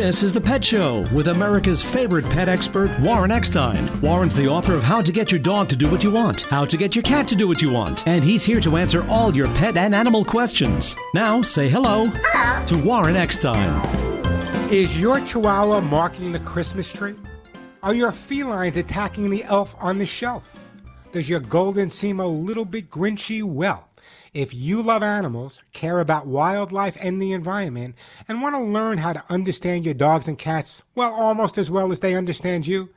This is The Pet Show with America's favorite pet expert, Warren Eckstein. Warren's the author of How to Get Your Dog to Do What You Want, How to Get Your Cat to Do What You Want, and he's here to answer all your pet and animal questions. Now, say hello, hello. to Warren Eckstein. Is your chihuahua marking the Christmas tree? Are your felines attacking the elf on the shelf? Does your golden seem a little bit grinchy? Well, if you love animals, care about wildlife and the environment, and want to learn how to understand your dogs and cats, well, almost as well as they understand you,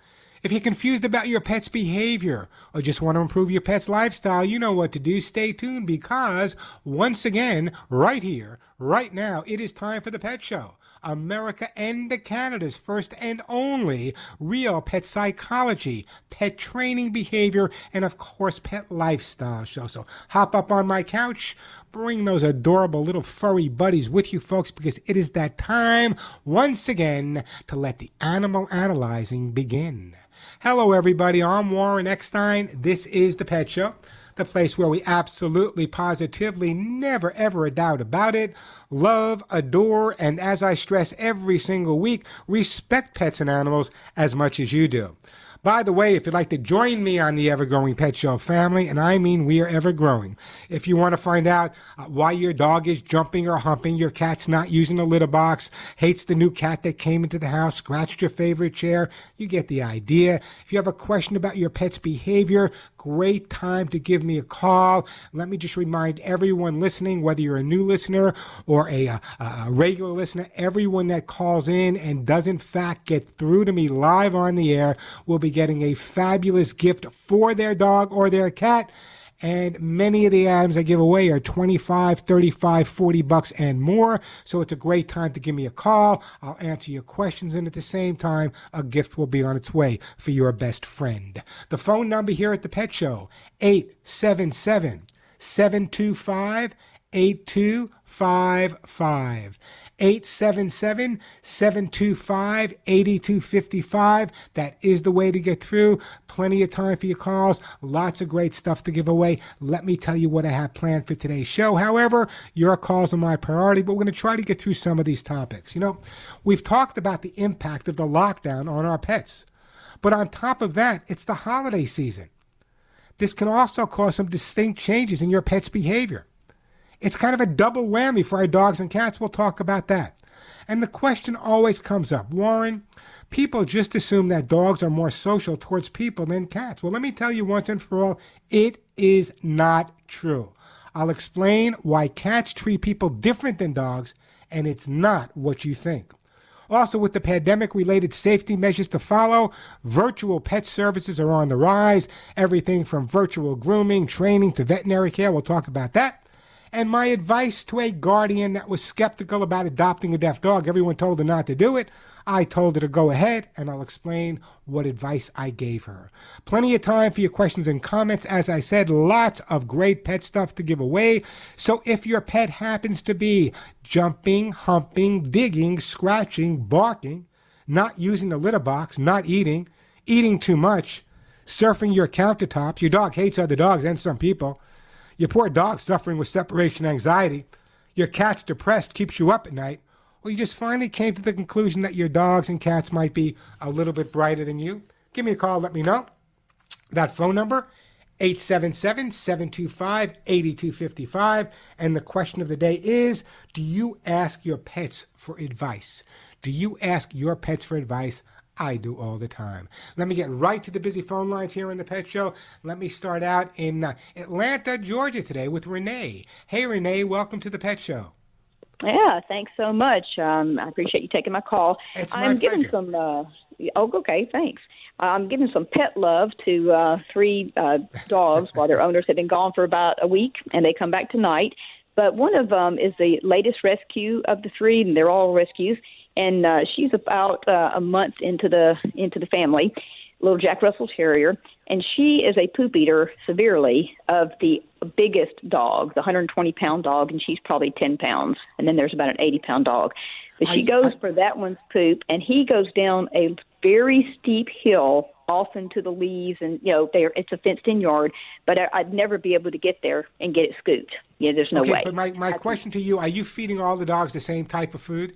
if you're confused about your pet's behavior or just want to improve your pet's lifestyle, you know what to do. Stay tuned because once again, right here, right now, it is time for the Pet Show. America and Canada's first and only real pet psychology, pet training behavior, and of course, pet lifestyle show. So hop up on my couch, bring those adorable little furry buddies with you, folks, because it is that time once again to let the animal analyzing begin. Hello, everybody. I'm Warren Eckstein. This is The Pet Show the place where we absolutely, positively, never, ever a doubt about it, love, adore, and as I stress every single week, respect pets and animals as much as you do. By the way, if you'd like to join me on the Ever Growing Pet Show family, and I mean we are ever growing, if you want to find out uh, why your dog is jumping or humping, your cat's not using a litter box, hates the new cat that came into the house, scratched your favorite chair, you get the idea. If you have a question about your pet's behavior, great time to give me a call. Let me just remind everyone listening, whether you're a new listener or a, uh, a, a regular listener, everyone that calls in and does in fact get through to me live on the air will be getting a fabulous gift for their dog or their cat. And many of the items I give away are 25, 35, 40 bucks and more. So it's a great time to give me a call. I'll answer your questions. And at the same time, a gift will be on its way for your best friend. The phone number here at the Pet Show, 877 725 8255. 877 725 8255. That is the way to get through. Plenty of time for your calls. Lots of great stuff to give away. Let me tell you what I have planned for today's show. However, your calls are my priority, but we're going to try to get through some of these topics. You know, we've talked about the impact of the lockdown on our pets. But on top of that, it's the holiday season. This can also cause some distinct changes in your pet's behavior. It's kind of a double whammy for our dogs and cats. We'll talk about that. And the question always comes up Warren, people just assume that dogs are more social towards people than cats. Well, let me tell you once and for all, it is not true. I'll explain why cats treat people different than dogs, and it's not what you think. Also, with the pandemic related safety measures to follow, virtual pet services are on the rise. Everything from virtual grooming, training to veterinary care. We'll talk about that. And my advice to a guardian that was skeptical about adopting a deaf dog, everyone told her not to do it. I told her to go ahead, and I'll explain what advice I gave her. Plenty of time for your questions and comments. As I said, lots of great pet stuff to give away. So if your pet happens to be jumping, humping, digging, scratching, barking, not using the litter box, not eating, eating too much, surfing your countertops, your dog hates other dogs and some people your poor dog suffering with separation anxiety, your cat's depressed, keeps you up at night, or you just finally came to the conclusion that your dogs and cats might be a little bit brighter than you, give me a call, let me know. That phone number, 877-725-8255. And the question of the day is, do you ask your pets for advice? Do you ask your pets for advice I do all the time. Let me get right to the busy phone lines here in the Pet Show. Let me start out in uh, Atlanta, Georgia today with Renee. Hey, Renee, welcome to the Pet Show. Yeah, thanks so much. Um, I appreciate you taking my call. It's my I'm pleasure. giving some. Uh, oh, okay, thanks. I'm giving some pet love to uh, three uh, dogs while their owners have been gone for about a week, and they come back tonight. But one of them is the latest rescue of the three, and they're all rescues and uh, she's about uh, a month into the into the family, little Jack Russell Terrier, and she is a poop eater severely of the biggest dog, the 120 pound dog, and she's probably 10 pounds, and then there's about an 80 pound dog. But she I- goes I- for that one's poop, and he goes down a very steep hill off into the leaves, and you know, there it's a fenced-in yard. But I, I'd never be able to get there and get it scooped. Yeah, there's no okay, way. but my, my question to you, are you feeding all the dogs the same type of food?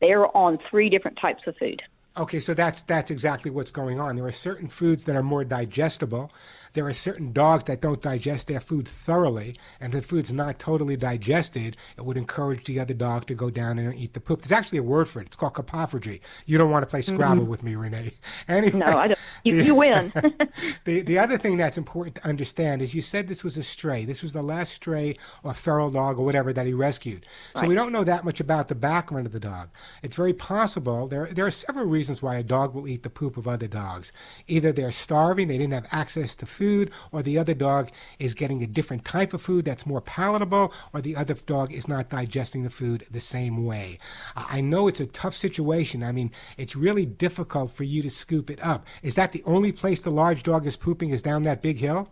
They're on three different types of food. Okay, so that's that's exactly what's going on. There are certain foods that are more digestible. There are certain dogs that don't digest their food thoroughly, and if the food's not totally digested, it would encourage the other dog to go down and eat the poop. There's actually a word for it. It's called coprophagy. You don't want to play Scrabble mm-hmm. with me, Renee. Anyway, no, I don't. You, the, you win. the the other thing that's important to understand is you said this was a stray. This was the last stray or feral dog or whatever that he rescued. So right. we don't know that much about the background of the dog. It's very possible there there are several reasons reasons why a dog will eat the poop of other dogs. Either they're starving, they didn't have access to food, or the other dog is getting a different type of food that's more palatable, or the other dog is not digesting the food the same way. I know it's a tough situation. I mean, it's really difficult for you to scoop it up. Is that the only place the large dog is pooping is down that big hill?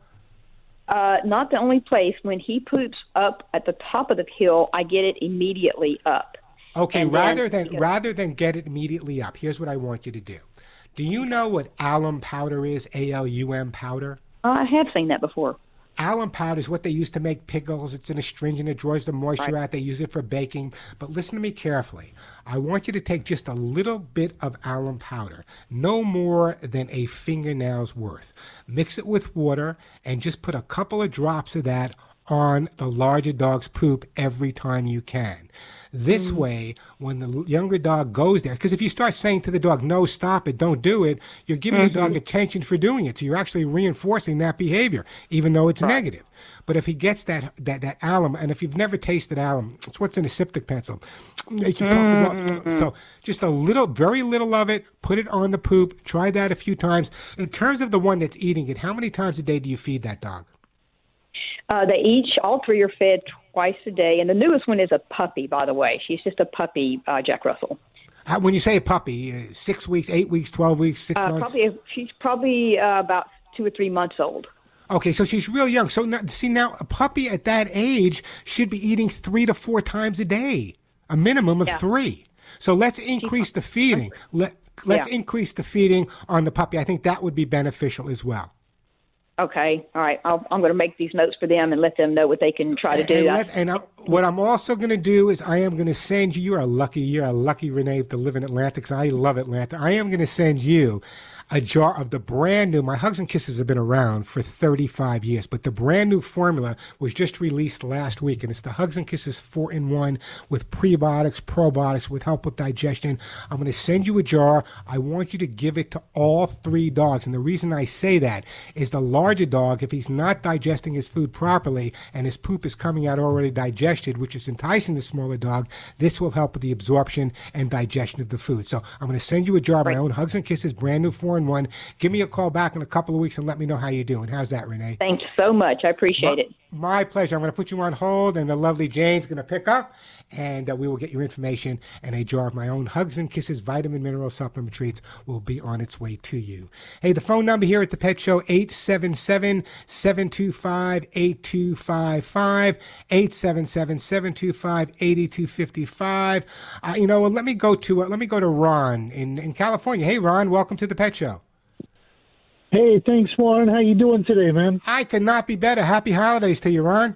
Uh, not the only place. When he poops up at the top of the hill, I get it immediately up. Okay, and rather then, than rather than get it immediately up, here's what I want you to do. Do you know what alum powder is? A L U M powder. I have seen that before. Alum powder is what they use to make pickles. It's an astringent. It draws the moisture right. out. They use it for baking. But listen to me carefully. I want you to take just a little bit of alum powder, no more than a fingernail's worth. Mix it with water and just put a couple of drops of that on the larger dog's poop every time you can. This mm. way, when the younger dog goes there, because if you start saying to the dog, no, stop it, don't do it, you're giving mm-hmm. the dog mm-hmm. attention for doing it. So you're actually reinforcing that behavior, even though it's right. negative. But if he gets that, that, that alum, and if you've never tasted alum, it's what's in a styptic pencil. Mm-hmm. So just a little, very little of it, put it on the poop, try that a few times. In terms of the one that's eating it, how many times a day do you feed that dog? Uh, they each, all three are fed twice a day. And the newest one is a puppy, by the way. She's just a puppy, uh, Jack Russell. How, when you say a puppy, uh, six weeks, eight weeks, 12 weeks, six uh, months? Probably, she's probably uh, about two or three months old. Okay, so she's real young. So now, see now, a puppy at that age should be eating three to four times a day, a minimum of yeah. three. So let's increase the feeding. Let, let's yeah. increase the feeding on the puppy. I think that would be beneficial as well. Okay, all right. i am going to make these notes for them and let them know what they can try to do. And, let, and I, what I'm also going to do is I am going to send you. You're a lucky. You're a lucky Renee to live in Atlanta because I love Atlanta. I am going to send you a jar of the brand new. My Hugs and Kisses have been around for 35 years, but the brand new formula was just released last week, and it's the Hugs and Kisses four in one with prebiotics, probiotics, with help with digestion. I'm going to send you a jar. I want you to give it to all three dogs, and the reason I say that is the larger dog, if he's not digesting his food properly and his poop is coming out already digested, which is enticing the smaller dog, this will help with the absorption and digestion of the food. So I'm going to send you a jar of my own Hugs and Kisses brand new one. Give me a call back in a couple of weeks and let me know how you're doing. How's that, Renee? Thanks so much. I appreciate my, it. My pleasure. I'm going to put you on hold, and the lovely Jane's going to pick up, and uh, we will get your information. And a jar of my own Hugs and Kisses vitamin mineral supplement treats will be on its way to you. Hey, the phone number here at the Pet Show 877-725-8255, 877-725-8255. Uh, you know, let me go to uh, let me go to Ron in in California. Hey, Ron, welcome to the Pet Show. Hey, thanks, Warren. How you doing today, man? I could not be better. Happy holidays to you, Ron.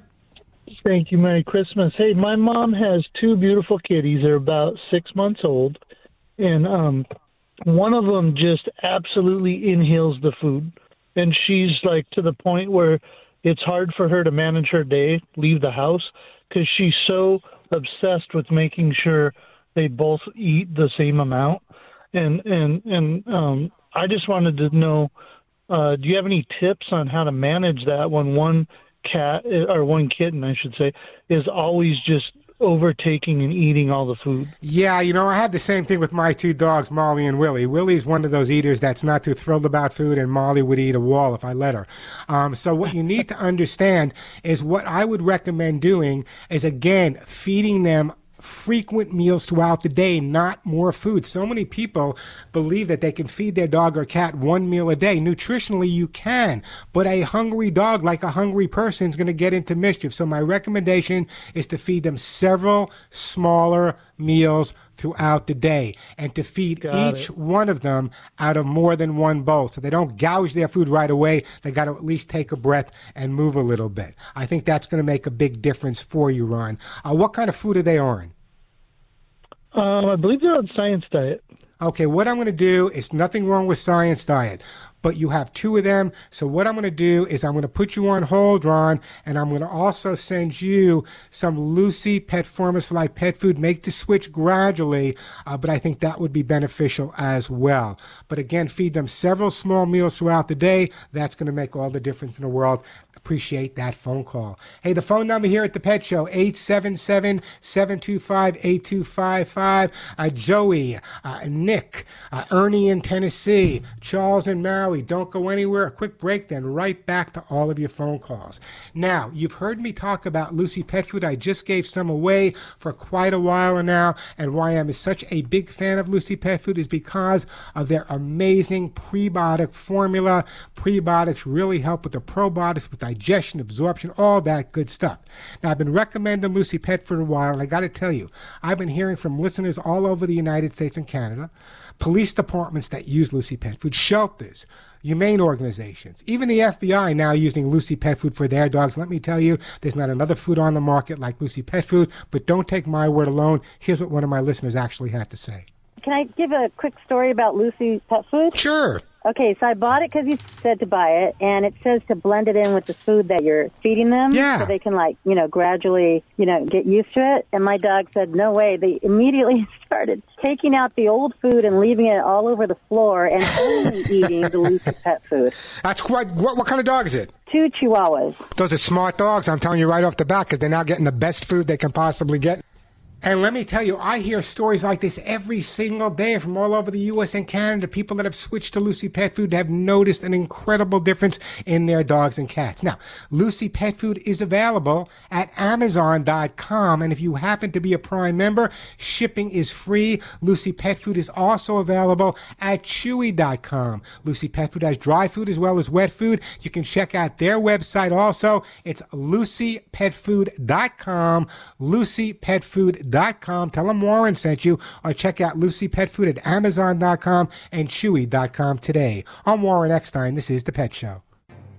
Thank you. Merry Christmas. Hey, my mom has two beautiful kitties. They're about six months old, and um, one of them just absolutely inhales the food, and she's like to the point where it's hard for her to manage her day, leave the house, because she's so obsessed with making sure they both eat the same amount. And and and um, I just wanted to know uh, do you have any tips on how to manage that when one cat or one kitten, I should say, is always just overtaking and eating all the food. Yeah, you know, I had the same thing with my two dogs, Molly and Willie. Willie's one of those eaters that's not too thrilled about food, and Molly would eat a wall if I let her. Um, so what you need to understand is what I would recommend doing is again feeding them frequent meals throughout the day, not more food. So many people believe that they can feed their dog or cat one meal a day. Nutritionally, you can, but a hungry dog, like a hungry person, is going to get into mischief. So my recommendation is to feed them several smaller meals throughout the day and to feed got each it. one of them out of more than one bowl. So they don't gouge their food right away. They got to at least take a breath and move a little bit. I think that's going to make a big difference for you, Ron. Uh, what kind of food are they on? Um, I believe they're on Science Diet. Okay, what I'm going to do is nothing wrong with Science Diet, but you have two of them. So what I'm going to do is I'm going to put you on hold, Ron, and I'm going to also send you some Lucy Pet Formula Pet Food. Make the switch gradually, uh, but I think that would be beneficial as well. But again, feed them several small meals throughout the day. That's going to make all the difference in the world. Appreciate that phone call. Hey, the phone number here at the Pet Show, 877-725-8255. Uh, Joey, uh, Nick, uh, Ernie in Tennessee, Charles in Maui. Don't go anywhere. A quick break, then right back to all of your phone calls. Now, you've heard me talk about Lucy Pet Food. I just gave some away for quite a while now, and why I'm such a big fan of Lucy Pet Food is because of their amazing prebiotic formula. Prebiotics really help with the probiotics, with digestion, absorption, all that good stuff. Now, I've been recommending Lucy Pet for a while, and I got to tell you, I've been hearing from listeners all over the United States and Canada, police departments that use Lucy Pet Food, shelters, humane organizations, even the FBI now using Lucy Pet Food for their dogs. Let me tell you, there's not another food on the market like Lucy Pet Food, but don't take my word alone. Here's what one of my listeners actually had to say. Can I give a quick story about Lucy Pet Food? Sure. Okay, so I bought it because you said to buy it, and it says to blend it in with the food that you're feeding them, Yeah. so they can like you know gradually you know get used to it. And my dog said, "No way!" They immediately started taking out the old food and leaving it all over the floor, and only eating the Lucy Pet Food. That's quite, what, what kind of dog is it? Two Chihuahuas. Those are smart dogs. I'm telling you right off the bat because they're now getting the best food they can possibly get. And let me tell you, I hear stories like this every single day from all over the U.S. and Canada. People that have switched to Lucy Pet Food have noticed an incredible difference in their dogs and cats. Now, Lucy Pet Food is available at Amazon.com. And if you happen to be a Prime member, shipping is free. Lucy Pet Food is also available at Chewy.com. Lucy Pet Food has dry food as well as wet food. You can check out their website also. It's lucypetfood.com. LucyPetFood.com. Tell them Warren sent you, or check out Lucy Pet Food at Amazon.com and Chewy.com today. I'm Warren Eckstein. This is The Pet Show.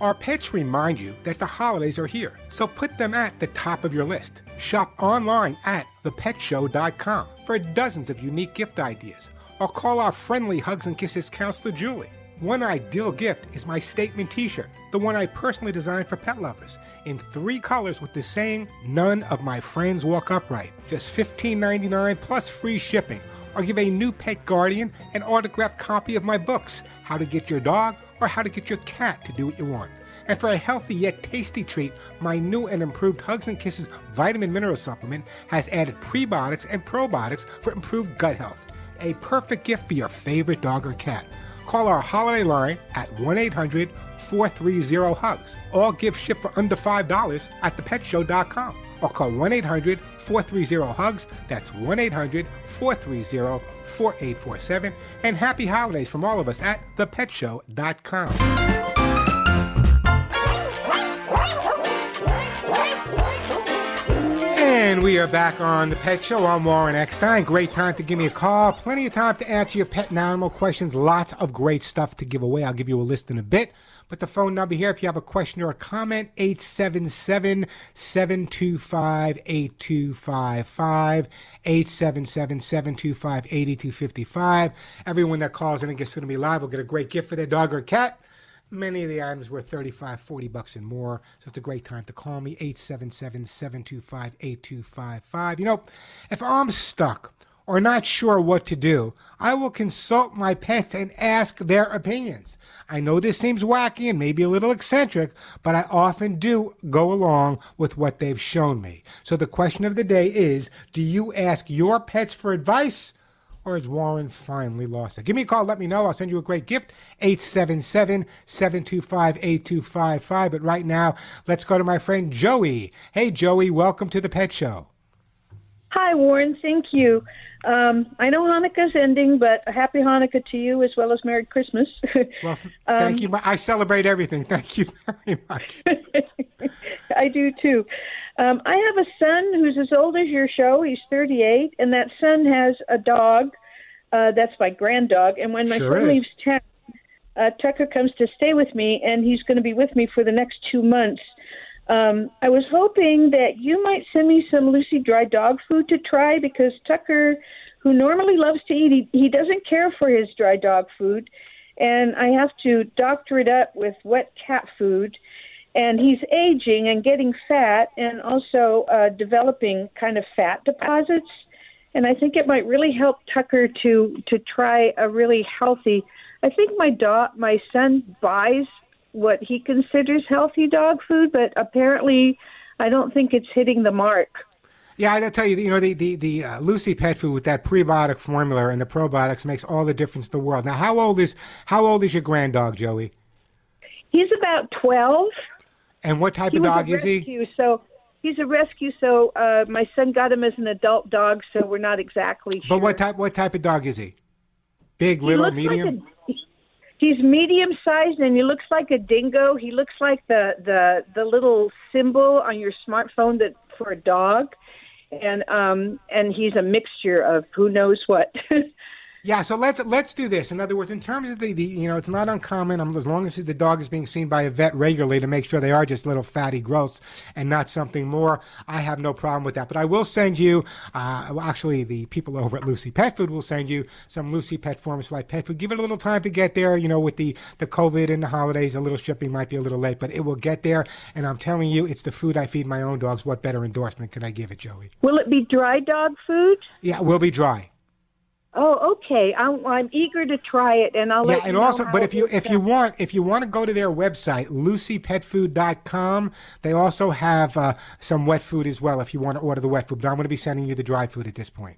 Our pets remind you that the holidays are here, so put them at the top of your list. Shop online at thepetshow.com for dozens of unique gift ideas, or call our friendly Hugs and Kisses counselor Julie. One ideal gift is my statement t shirt, the one I personally designed for pet lovers, in three colors with the saying, None of my friends walk upright. Just $15.99 plus free shipping. Or give a new pet guardian an autographed copy of my books, How to Get Your Dog or How to Get Your Cat to Do What You Want. And for a healthy yet tasty treat, my new and improved Hugs and Kisses vitamin mineral supplement has added prebiotics and probiotics for improved gut health. A perfect gift for your favorite dog or cat. Call our holiday line at 1 800 430 HUGS. All gifts ship for under $5 at thepetshow.com. Or call 1 800 430 HUGS. That's 1 800 430 4847. And happy holidays from all of us at thepetshow.com. And we are back on the Pet Show. I'm Warren Eckstein. Great time to give me a call. Plenty of time to answer your pet and animal questions. Lots of great stuff to give away. I'll give you a list in a bit. But the phone number here, if you have a question or a comment, 877 725 8255. 877 725 8255. Everyone that calls in and gets to me live will get a great gift for their dog or cat. Many of the items were 35, 40 bucks and more. So it's a great time to call me, 877-725-8255. You know, if I'm stuck or not sure what to do, I will consult my pets and ask their opinions. I know this seems wacky and maybe a little eccentric, but I often do go along with what they've shown me. So the question of the day is, do you ask your pets for advice? Or has Warren finally lost it? Give me a call. Let me know. I'll send you a great gift. 877-725-8255. But right now, let's go to my friend Joey. Hey, Joey, welcome to the Pet Show. Hi, Warren. Thank you. Um, I know Hanukkah's ending, but a happy Hanukkah to you as well as Merry Christmas. Well, th- thank you. I celebrate everything. Thank you very much. I do too. Um, I have a son who's as old as your show. He's 38, and that son has a dog. Uh, that's my grand dog. And when my Sure son is. leaves town, uh, Tucker comes to stay with me, and he's going to be with me for the next two months. Um, I was hoping that you might send me some Lucy dry dog food to try because Tucker who normally loves to eat. He, he doesn't care for his dry dog food, and I have to doctor it up with wet cat food. And he's aging and getting fat, and also uh, developing kind of fat deposits. And I think it might really help Tucker to to try a really healthy. I think my dog, my son buys what he considers healthy dog food, but apparently, I don't think it's hitting the mark. Yeah, I tell you, you know, the the the uh, Lucy pet food with that prebiotic formula and the probiotics makes all the difference in the world. Now, how old is how old is your grand dog, Joey? He's about twelve. And what type he of dog is he? So he's a rescue. So uh, my son got him as an adult dog. So we're not exactly. But sure. what type what type of dog is he? Big, little, looks like medium. a- He's medium sized and he looks like a dingo. He looks like the the the little symbol on your smartphone that for a dog, and um and he's a mixture of who knows what. Yeah, so let's let's do this. In other words, in terms of the, the you know, it's not uncommon um, as long as the dog is being seen by a vet regularly to make sure they are just little fatty growths and not something more. I have no problem with that. But I will send you, uh, well, actually, the people over at Lucy Pet Food will send you some Lucy Pet Formula Pet Food. Give it a little time to get there. You know, with the the COVID and the holidays, a little shipping might be a little late, but it will get there. And I'm telling you, it's the food I feed my own dogs. What better endorsement can I give it, Joey? Will it be dry dog food? Yeah, it will be dry. Oh, okay. I'm, I'm eager to try it, and I'll Yeah, let you and know also, but if you if you want if you want to go to their website lucypetfood.com, they also have uh, some wet food as well. If you want to order the wet food, but I'm going to be sending you the dry food at this point.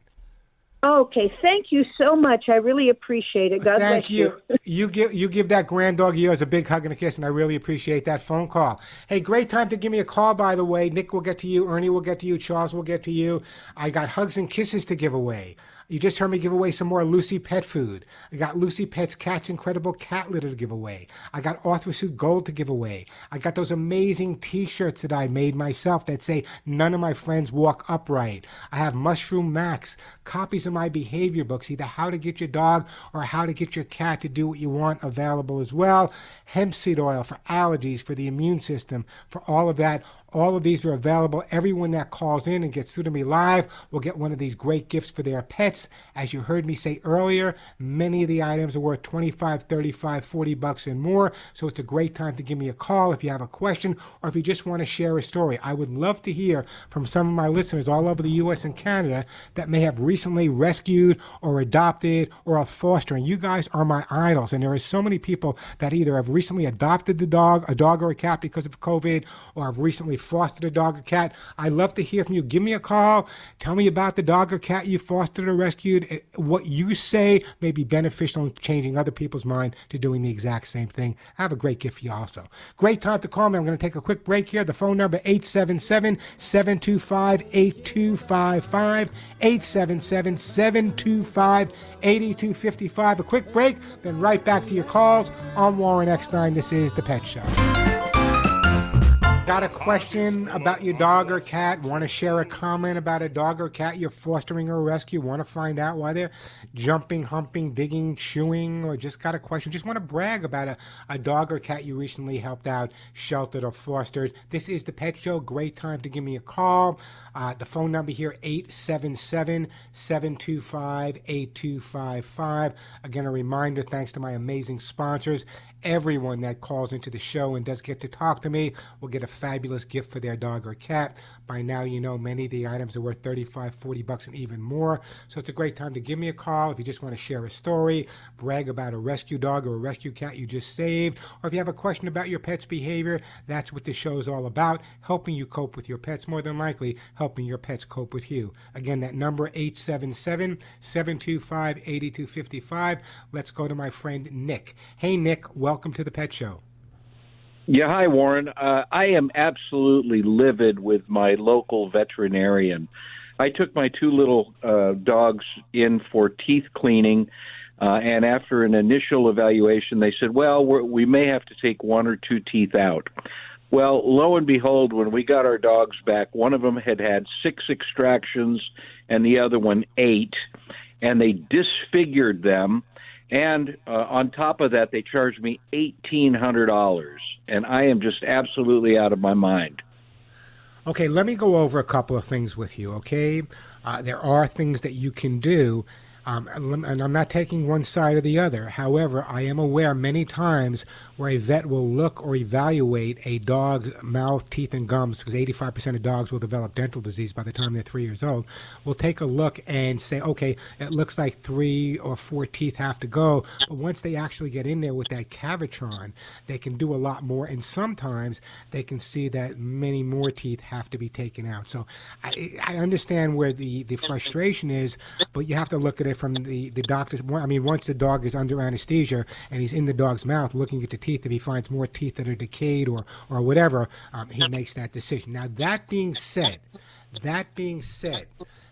Okay, thank you so much. I really appreciate it. God Thank bless you. You give you give that grand dog of yours a big hug and a kiss, and I really appreciate that phone call. Hey, great time to give me a call. By the way, Nick will get to you, Ernie will get to you, Charles will get to you. I got hugs and kisses to give away. You just heard me give away some more Lucy pet food. I got Lucy Pet's Cat's Incredible Cat Litter to give away. I got Arthrosuit Gold to give away. I got those amazing T-shirts that I made myself that say "None of my friends walk upright." I have Mushroom Max, copies of my behavior books, either How to Get Your Dog or How to Get Your Cat to Do What You Want, available as well. Hemp seed oil for allergies, for the immune system, for all of that. All of these are available. Everyone that calls in and gets through to me live will get one of these great gifts for their pets. As you heard me say earlier, many of the items are worth 25, 35, 40 bucks and more. So it's a great time to give me a call if you have a question or if you just want to share a story. I would love to hear from some of my listeners all over the US and Canada that may have recently rescued or adopted or are fostering. You guys are my idols. And there are so many people that either have recently adopted the dog, a dog or a cat because of COVID, or have recently fostered a dog or cat. I'd love to hear from you. Give me a call. Tell me about the dog or cat you fostered or rescued. Eh, What you say may be beneficial in changing other people's mind to doing the exact same thing. I have a great gift for you also. Great time to call me. I'm going to take a quick break here. The phone number 877-725-8255. 877-725-8255. A quick break, then right back to your calls on Warren Eckstein. This is The Pet Show. Got a question about your dog or cat? Want to share a comment about a dog or cat you're fostering or rescue? Want to find out why they're jumping, humping, digging, chewing, or just got a question? Just want to brag about a, a dog or cat you recently helped out, sheltered, or fostered? This is the Pet Show. Great time to give me a call. Uh, the phone number here, 877 725 8255. Again, a reminder thanks to my amazing sponsors. Everyone that calls into the show and does get to talk to me will get a fabulous gift for their dog or cat. By now, you know many of the items are worth 35, 40 bucks and even more. So it's a great time to give me a call if you just want to share a story, brag about a rescue dog or a rescue cat you just saved, or if you have a question about your pet's behavior, that's what the show is all about, helping you cope with your pets, more than likely helping your pets cope with you. Again, that number 877-725-8255. Let's go to my friend Nick. Hey Nick, welcome to the Pet Show. Yeah, hi, Warren. Uh, I am absolutely livid with my local veterinarian. I took my two little uh, dogs in for teeth cleaning, uh, and after an initial evaluation, they said, well, we may have to take one or two teeth out. Well, lo and behold, when we got our dogs back, one of them had had six extractions and the other one eight, and they disfigured them. And uh, on top of that, they charged me eighteen hundred dollars, and I am just absolutely out of my mind. Okay, let me go over a couple of things with you, okay? Uh, there are things that you can do um, and I'm not taking one side or the other. However, I am aware many times where a vet will look or evaluate a dog's mouth, teeth, and gums, because 85% of dogs will develop dental disease by the time they're three years old. Will take a look and say, okay, it looks like three or four teeth have to go. But once they actually get in there with that Cavitron, they can do a lot more. And sometimes they can see that many more teeth have to be taken out. So I, I understand where the, the frustration is, but you have to look at it from the, the doctor's. I mean, once the dog is under anesthesia and he's in the dog's mouth looking at the teeth, if he finds more teeth that are decayed or, or whatever, um, he makes that decision. Now, that being said, that being said,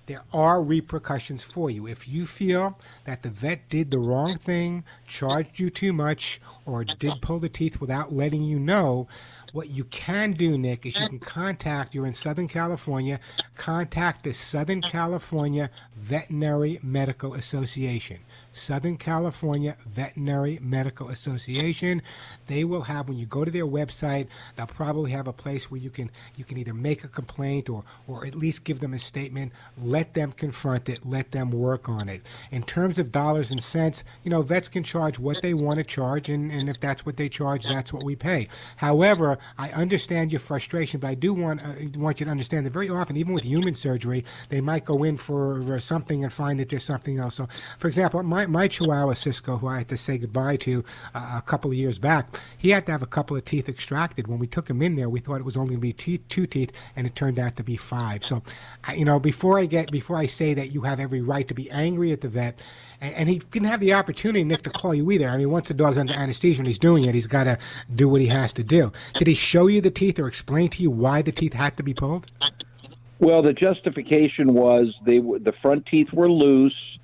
there are repercussions for you. If you feel that the vet did the wrong thing, charged you too much, or did pull the teeth without letting you know, what you can do, Nick, is you can contact, you're in Southern California, contact the Southern mm. California Veterinary Medical Association. Southern California Veterinary Medical Association. They will have when you go to their website, they'll probably have a place where you can you can either make a complaint or or at least give them a statement. Let them confront it. Let them work on it. In terms of dollars and cents, you know, vets can charge what mm. they want to charge, and, and if that's what they charge, that's what we pay. However, I understand your frustration, but I do want uh, want you to understand that very often, even with human surgery, they might go in for, for something and find that there's something else. So, for example, my my Chihuahua Cisco, who I had to say goodbye to uh, a couple of years back, he had to have a couple of teeth extracted. When we took him in there, we thought it was only going to be teeth, two teeth, and it turned out to be five. So, you know, before I get before I say that you have every right to be angry at the vet, and, and he didn't have the opportunity, Nick, to call you either. I mean, once the dog's under anesthesia and he's doing it, he's got to do what he has to do. Did he show you the teeth or explain to you why the teeth had to be pulled? Well, the justification was they the front teeth were loose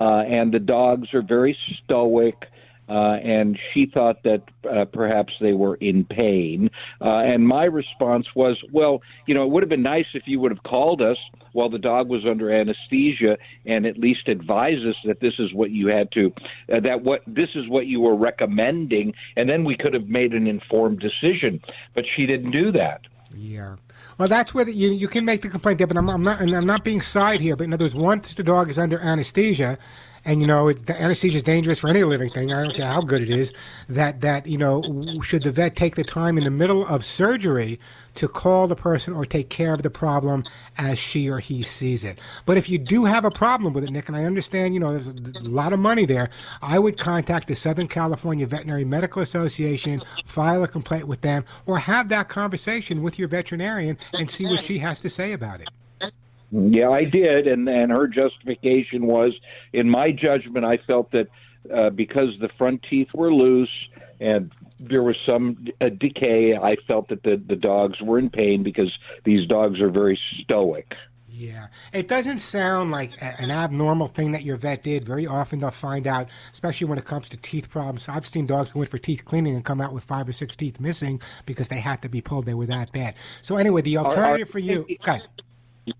uh, and the dogs are very stoic. Uh, and she thought that uh, perhaps they were in pain. Uh, and my response was, well, you know, it would have been nice if you would have called us while the dog was under anesthesia and at least advise us that this is what you had to, uh, that what this is what you were recommending, and then we could have made an informed decision. But she didn't do that. Yeah. Well, that's where the, you you can make the complaint there, but I'm, I'm not and I'm not being side here. But in other words, once the dog is under anesthesia, and you know it, the anesthesia is dangerous for any living thing. I don't care how good it is. That that you know should the vet take the time in the middle of surgery to call the person or take care of the problem as she or he sees it. But if you do have a problem with it, Nick, and I understand you know there's a lot of money there, I would contact the Southern California Veterinary Medical Association, file a complaint with them, or have that conversation with your veterinarian and see what she has to say about it. Yeah, I did, and and her justification was, in my judgment, I felt that uh, because the front teeth were loose and there was some uh, decay, I felt that the the dogs were in pain because these dogs are very stoic. Yeah, it doesn't sound like a, an abnormal thing that your vet did. Very often they'll find out, especially when it comes to teeth problems. I've seen dogs go in for teeth cleaning and come out with five or six teeth missing because they had to be pulled. They were that bad. So anyway, the alternative are, are, for you. Okay.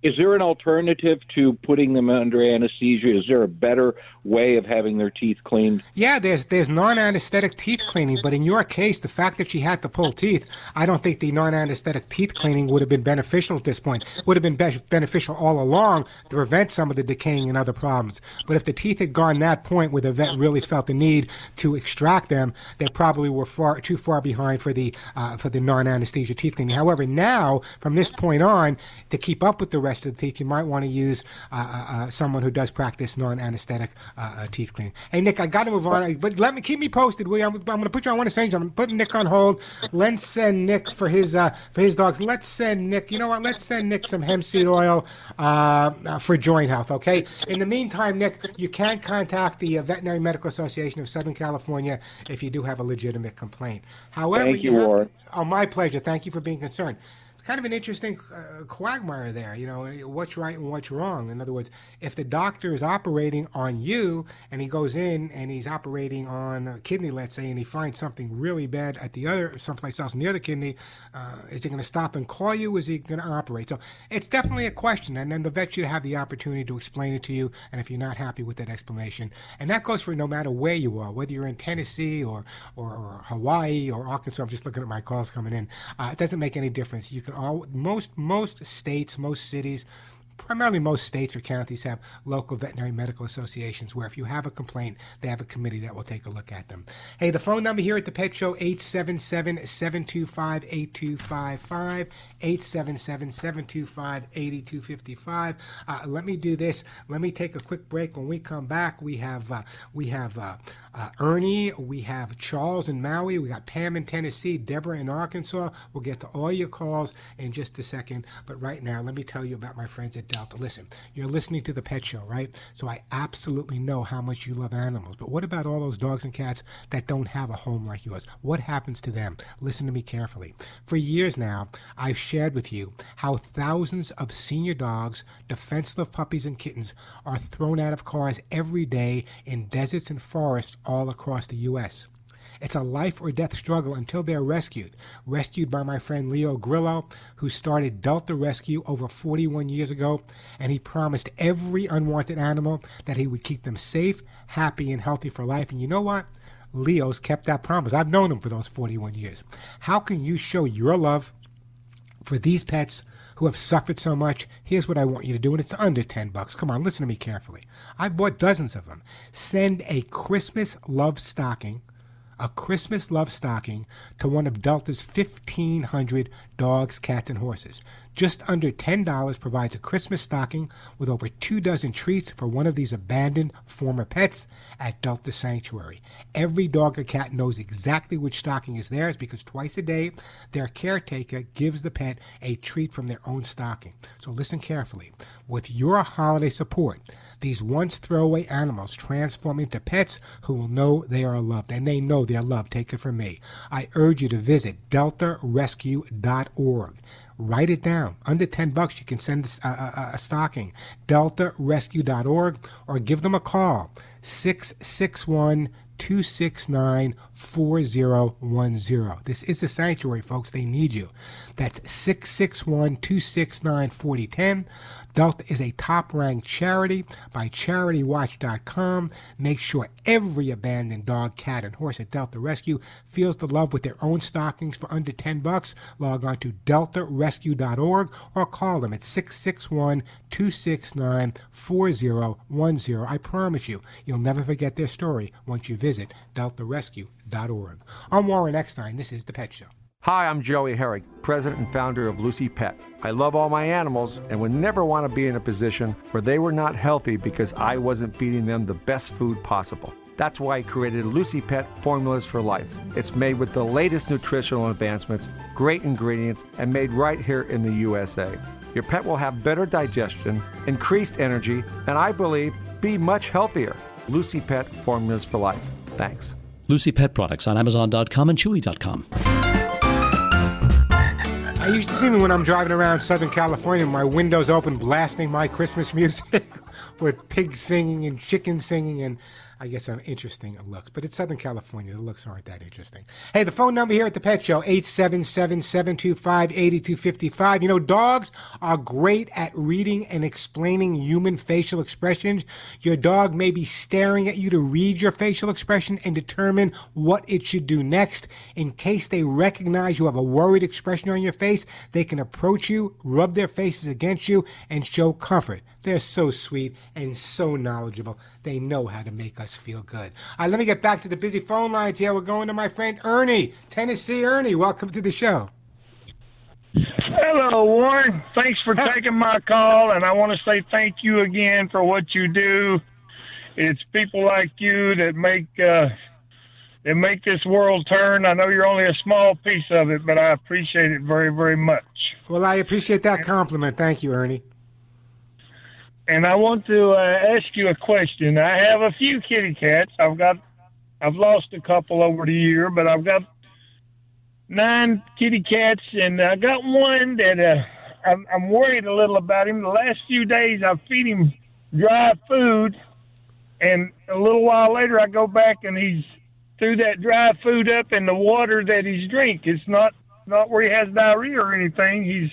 Is there an alternative to putting them under anesthesia? Is there a better way of having their teeth cleaned? Yeah, there's there's non-anesthetic teeth cleaning, but in your case, the fact that she had to pull teeth, I don't think the non-anesthetic teeth cleaning would have been beneficial at this point. Would have been be- beneficial all along to prevent some of the decaying and other problems. But if the teeth had gone that point where the vet really felt the need to extract them, they probably were far too far behind for the uh, for the non-anesthesia teeth cleaning. However, now from this point on, to keep up with the rest of the teeth, you might want to use uh, uh, uh someone who does practice non-anesthetic uh, uh, teeth cleaning. Hey, Nick, I got to move on, but let me keep me posted. Will you? I'm, I'm going to put you on one exchange. I'm putting Nick on hold. Let's send Nick for his uh, for his dogs. Let's send Nick. You know what? Let's send Nick some hemp seed oil for joint health. Okay. In the meantime, Nick, you can contact the Veterinary Medical Association of Southern California if you do have a legitimate complaint. However, Thank you, you to, oh, my pleasure. Thank you for being concerned kind of an interesting uh, quagmire there. You know, what's right and what's wrong. In other words, if the doctor is operating on you and he goes in and he's operating on a kidney, let's say, and he finds something really bad at the other, someplace else near the other kidney, uh, is he going to stop and call you? Is he going to operate? So it's definitely a question. And then the vet should have the opportunity to explain it to you. And if you're not happy with that explanation, and that goes for no matter where you are, whether you're in Tennessee or, or, or Hawaii or Arkansas, I'm just looking at my calls coming in. Uh, it doesn't make any difference. You can all. Most most states, most cities, primarily most states or counties have local veterinary medical associations where if you have a complaint, they have a committee that will take a look at them. Hey, the phone number here at the Pet Show 877-725-8255, 877-725-8255. Uh, let me do this. Let me take a quick break. When we come back, we have uh, we have uh, uh, Ernie, we have Charles in Maui, we got Pam in Tennessee, Deborah in Arkansas. We'll get to all your calls in just a second. But right now, let me tell you about my friends at Delta. Listen, you're listening to the Pet Show, right? So I absolutely know how much you love animals. But what about all those dogs and cats that don't have a home like yours? What happens to them? Listen to me carefully. For years now, I've shared with you how thousands of senior dogs, defenseless puppies and kittens, are thrown out of cars every day in deserts and forests all across the U.S. It's a life or death struggle until they're rescued. Rescued by my friend Leo Grillo, who started Delta Rescue over 41 years ago, and he promised every unwanted animal that he would keep them safe, happy, and healthy for life. And you know what? Leo's kept that promise. I've known him for those 41 years. How can you show your love for these pets who have suffered so much, here's what I want you to do, and it's under 10 bucks. Come on, listen to me carefully. I've bought dozens of them. Send a Christmas love stocking, a Christmas love stocking to one of Delta's 1,500 dogs, cats, and horses. Just under $10 provides a Christmas stocking with over two dozen treats for one of these abandoned former pets at Delta Sanctuary. Every dog or cat knows exactly which stocking is theirs because twice a day their caretaker gives the pet a treat from their own stocking. So listen carefully. With your holiday support, these once throwaway animals transform into pets who will know they are loved, and they know they're loved. Take it from me. I urge you to visit deltarescue.org. Write it down. Under 10 bucks, you can send a, a, uh, uh, uh, a stocking. DeltaRescue.org or give them a call. 661 269 4010. This is the sanctuary, folks. They need you. That's 661 269 4010. Delta is a top ranked charity by CharityWatch.com. Make sure every abandoned dog, cat, and horse at Delta Rescue feels the love with their own stockings for under 10 bucks. Log on to deltarescue.org or call them at 661 269 4010. I promise you, you'll never forget their story once you visit deltarescue.org. I'm Warren Eckstein. This is The Pet Show. Hi, I'm Joey Herrick, president and founder of Lucy Pet. I love all my animals and would never want to be in a position where they were not healthy because I wasn't feeding them the best food possible. That's why I created Lucy Pet Formulas for Life. It's made with the latest nutritional advancements, great ingredients, and made right here in the USA. Your pet will have better digestion, increased energy, and I believe be much healthier. Lucy Pet Formulas for Life. Thanks. Lucy Pet products on Amazon.com and Chewy.com. I used to see me when I'm driving around Southern California, my windows open, blasting my Christmas music with pigs singing and chickens singing, and I guess I'm interesting looks. But it's Southern California, the looks aren't that interesting. Hey, the phone number here at the Pet Show, 877-725-8255. You know, dogs are great at reading and explaining human facial expressions. Your dog may be staring at you to read your facial expression and determine what it should do next. In case they recognize you have a worried expression on your face, they can approach you, rub their faces against you, and show comfort. They're so sweet and so knowledgeable. They know how to make us feel good. All right, let me get back to the busy phone lines here. We're going to my friend Ernie, Tennessee. Ernie, welcome to the show. Hello, Warren. Thanks for taking my call, and I want to say thank you again for what you do. It's people like you that make uh, that make this world turn. I know you're only a small piece of it, but I appreciate it very, very much. Well, I appreciate that compliment. Thank you, Ernie. And I want to uh, ask you a question. I have a few kitty cats. I've got, I've lost a couple over the year, but I've got nine kitty cats, and I got one that uh, I'm, I'm worried a little about him. The last few days, I feed him dry food, and a little while later, I go back and he's threw that dry food up in the water that he's drink. It's not not where he has diarrhea or anything. He's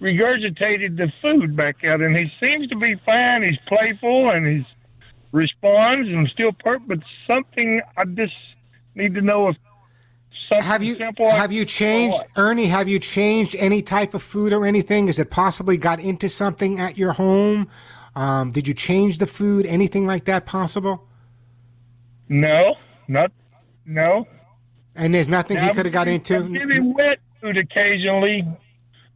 regurgitated the food back out, and he seems to be fine. He's playful and he responds and still perk, but something I just need to know if something have you simple. have you changed, Ernie? Have you changed any type of food or anything? Has it possibly got into something at your home? Um, did you change the food? Anything like that possible? No, not no. And there's nothing Now, he could have got into. give him wet food occasionally.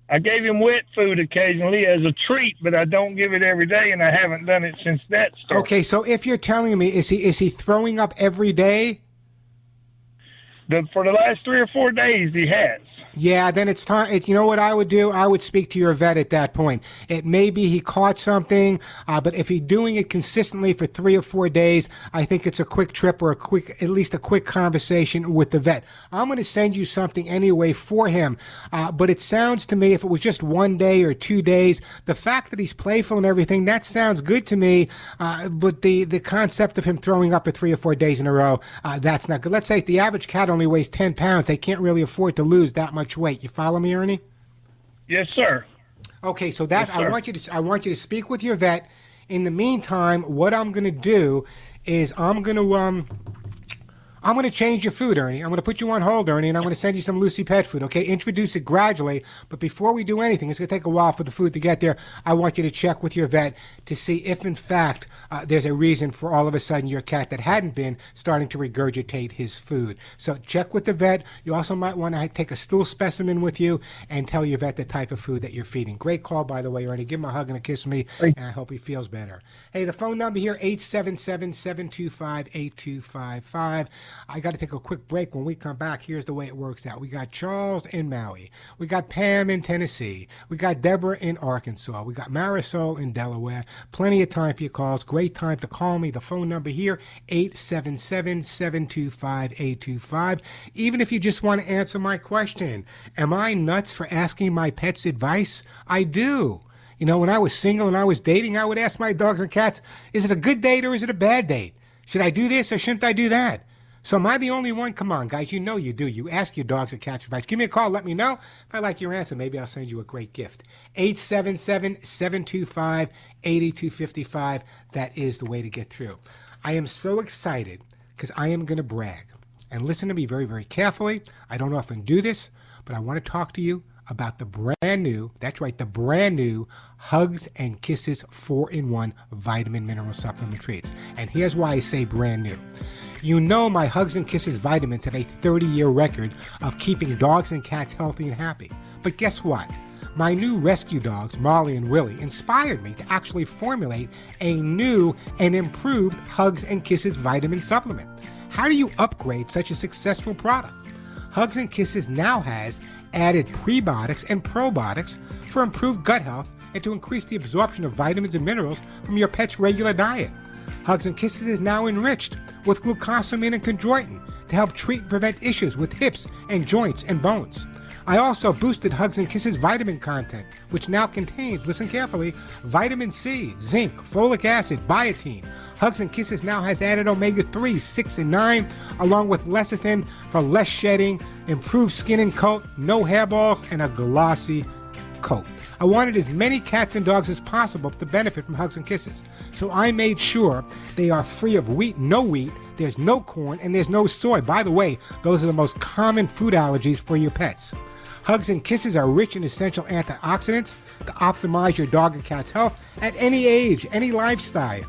I gave him wet food occasionally as a treat, but I don't give it every day, and I haven't done it since that started. Okay, so if you're telling me, is he is he throwing up every day? The, for the last three or four days, he has. Yeah, then it's time. You know what I would do? I would speak to your vet at that point. It may be he caught something, uh, but if he's doing it consistently for three or four days, I think it's a quick trip or a quick, at least a quick conversation with the vet. I'm going to send you something anyway for him. Uh, but it sounds to me, if it was just one day or two days, the fact that he's playful and everything, that sounds good to me. Uh, but the, the concept of him throwing up for three or four days in a row, uh, that's not good. Let's say the average cat only weighs 10 pounds, they can't really afford to lose that much weight. You follow me, Ernie? Yes, sir. Okay, so that Yes, I want you to I want you to speak with your vet. In the meantime, what I'm going to do is I'm going to um I'm going to change your food, Ernie. I'm going to put you on hold, Ernie, and I'm going to send you some Lucy Pet food. Okay, introduce it gradually, but before we do anything, it's going to take a while for the food to get there. I want you to check with your vet to see if, in fact, uh, there's a reason for all of a sudden your cat that hadn't been starting to regurgitate his food. So check with the vet. You also might want to take a stool specimen with you and tell your vet the type of food that you're feeding. Great call, by the way, Ernie. Give him a hug and a kiss me, and I hope he feels better. Hey, the phone number here, 877-725-8255. I got to take a quick break. When we come back, here's the way it works out. We got Charles in Maui. We got Pam in Tennessee. We got Deborah in Arkansas. We got Marisol in Delaware. Plenty of time for your calls. Great time to call me. The phone number here, 877-725-825. Even if you just want to answer my question, am I nuts for asking my pets advice? I do. You know, when I was single and I was dating, I would ask my dogs and cats, is it a good date or is it a bad date? Should I do this or shouldn't I do that? So am I the only one? Come on, guys. You know you do. You ask your dogs and cats advice. Give me a call. Let me know. If I like your answer, maybe I'll send you a great gift. 877-725-8255. That is the way to get through. I am so excited because I am going to brag. And listen to me very, very carefully. I don't often do this, but I want to talk to you about the brand new, that's right, the brand new Hugs and Kisses 4 in 1 vitamin mineral supplement treats. And here's why I say brand new. You know my Hugs and Kisses vitamins have a 30 year record of keeping dogs and cats healthy and happy. But guess what? My new rescue dogs, Molly and Willie, inspired me to actually formulate a new and improved Hugs and Kisses vitamin supplement. How do you upgrade such a successful product? Hugs and Kisses now has added prebiotics and probiotics for improved gut health and to increase the absorption of vitamins and minerals from your pet's regular diet. Hugs and Kisses is now enriched with glucosamine and chondroitin to help treat and prevent issues with hips and joints and bones. I also boosted Hugs and Kisses vitamin content, which now contains, listen carefully, vitamin C, zinc, folic acid, biotin. Hugs and Kisses now has added omega 3, 6, and 9, along with lecithin for less shedding, improved skin and coat, no hairballs, and a glossy coat. I wanted as many cats and dogs as possible to benefit from Hugs and Kisses. So I made sure they are free of wheat, no wheat, there's no corn, and there's no soy. By the way, those are the most common food allergies for your pets. Hugs and Kisses are rich in essential antioxidants to optimize your dog and cat's health at any age, any lifestyle.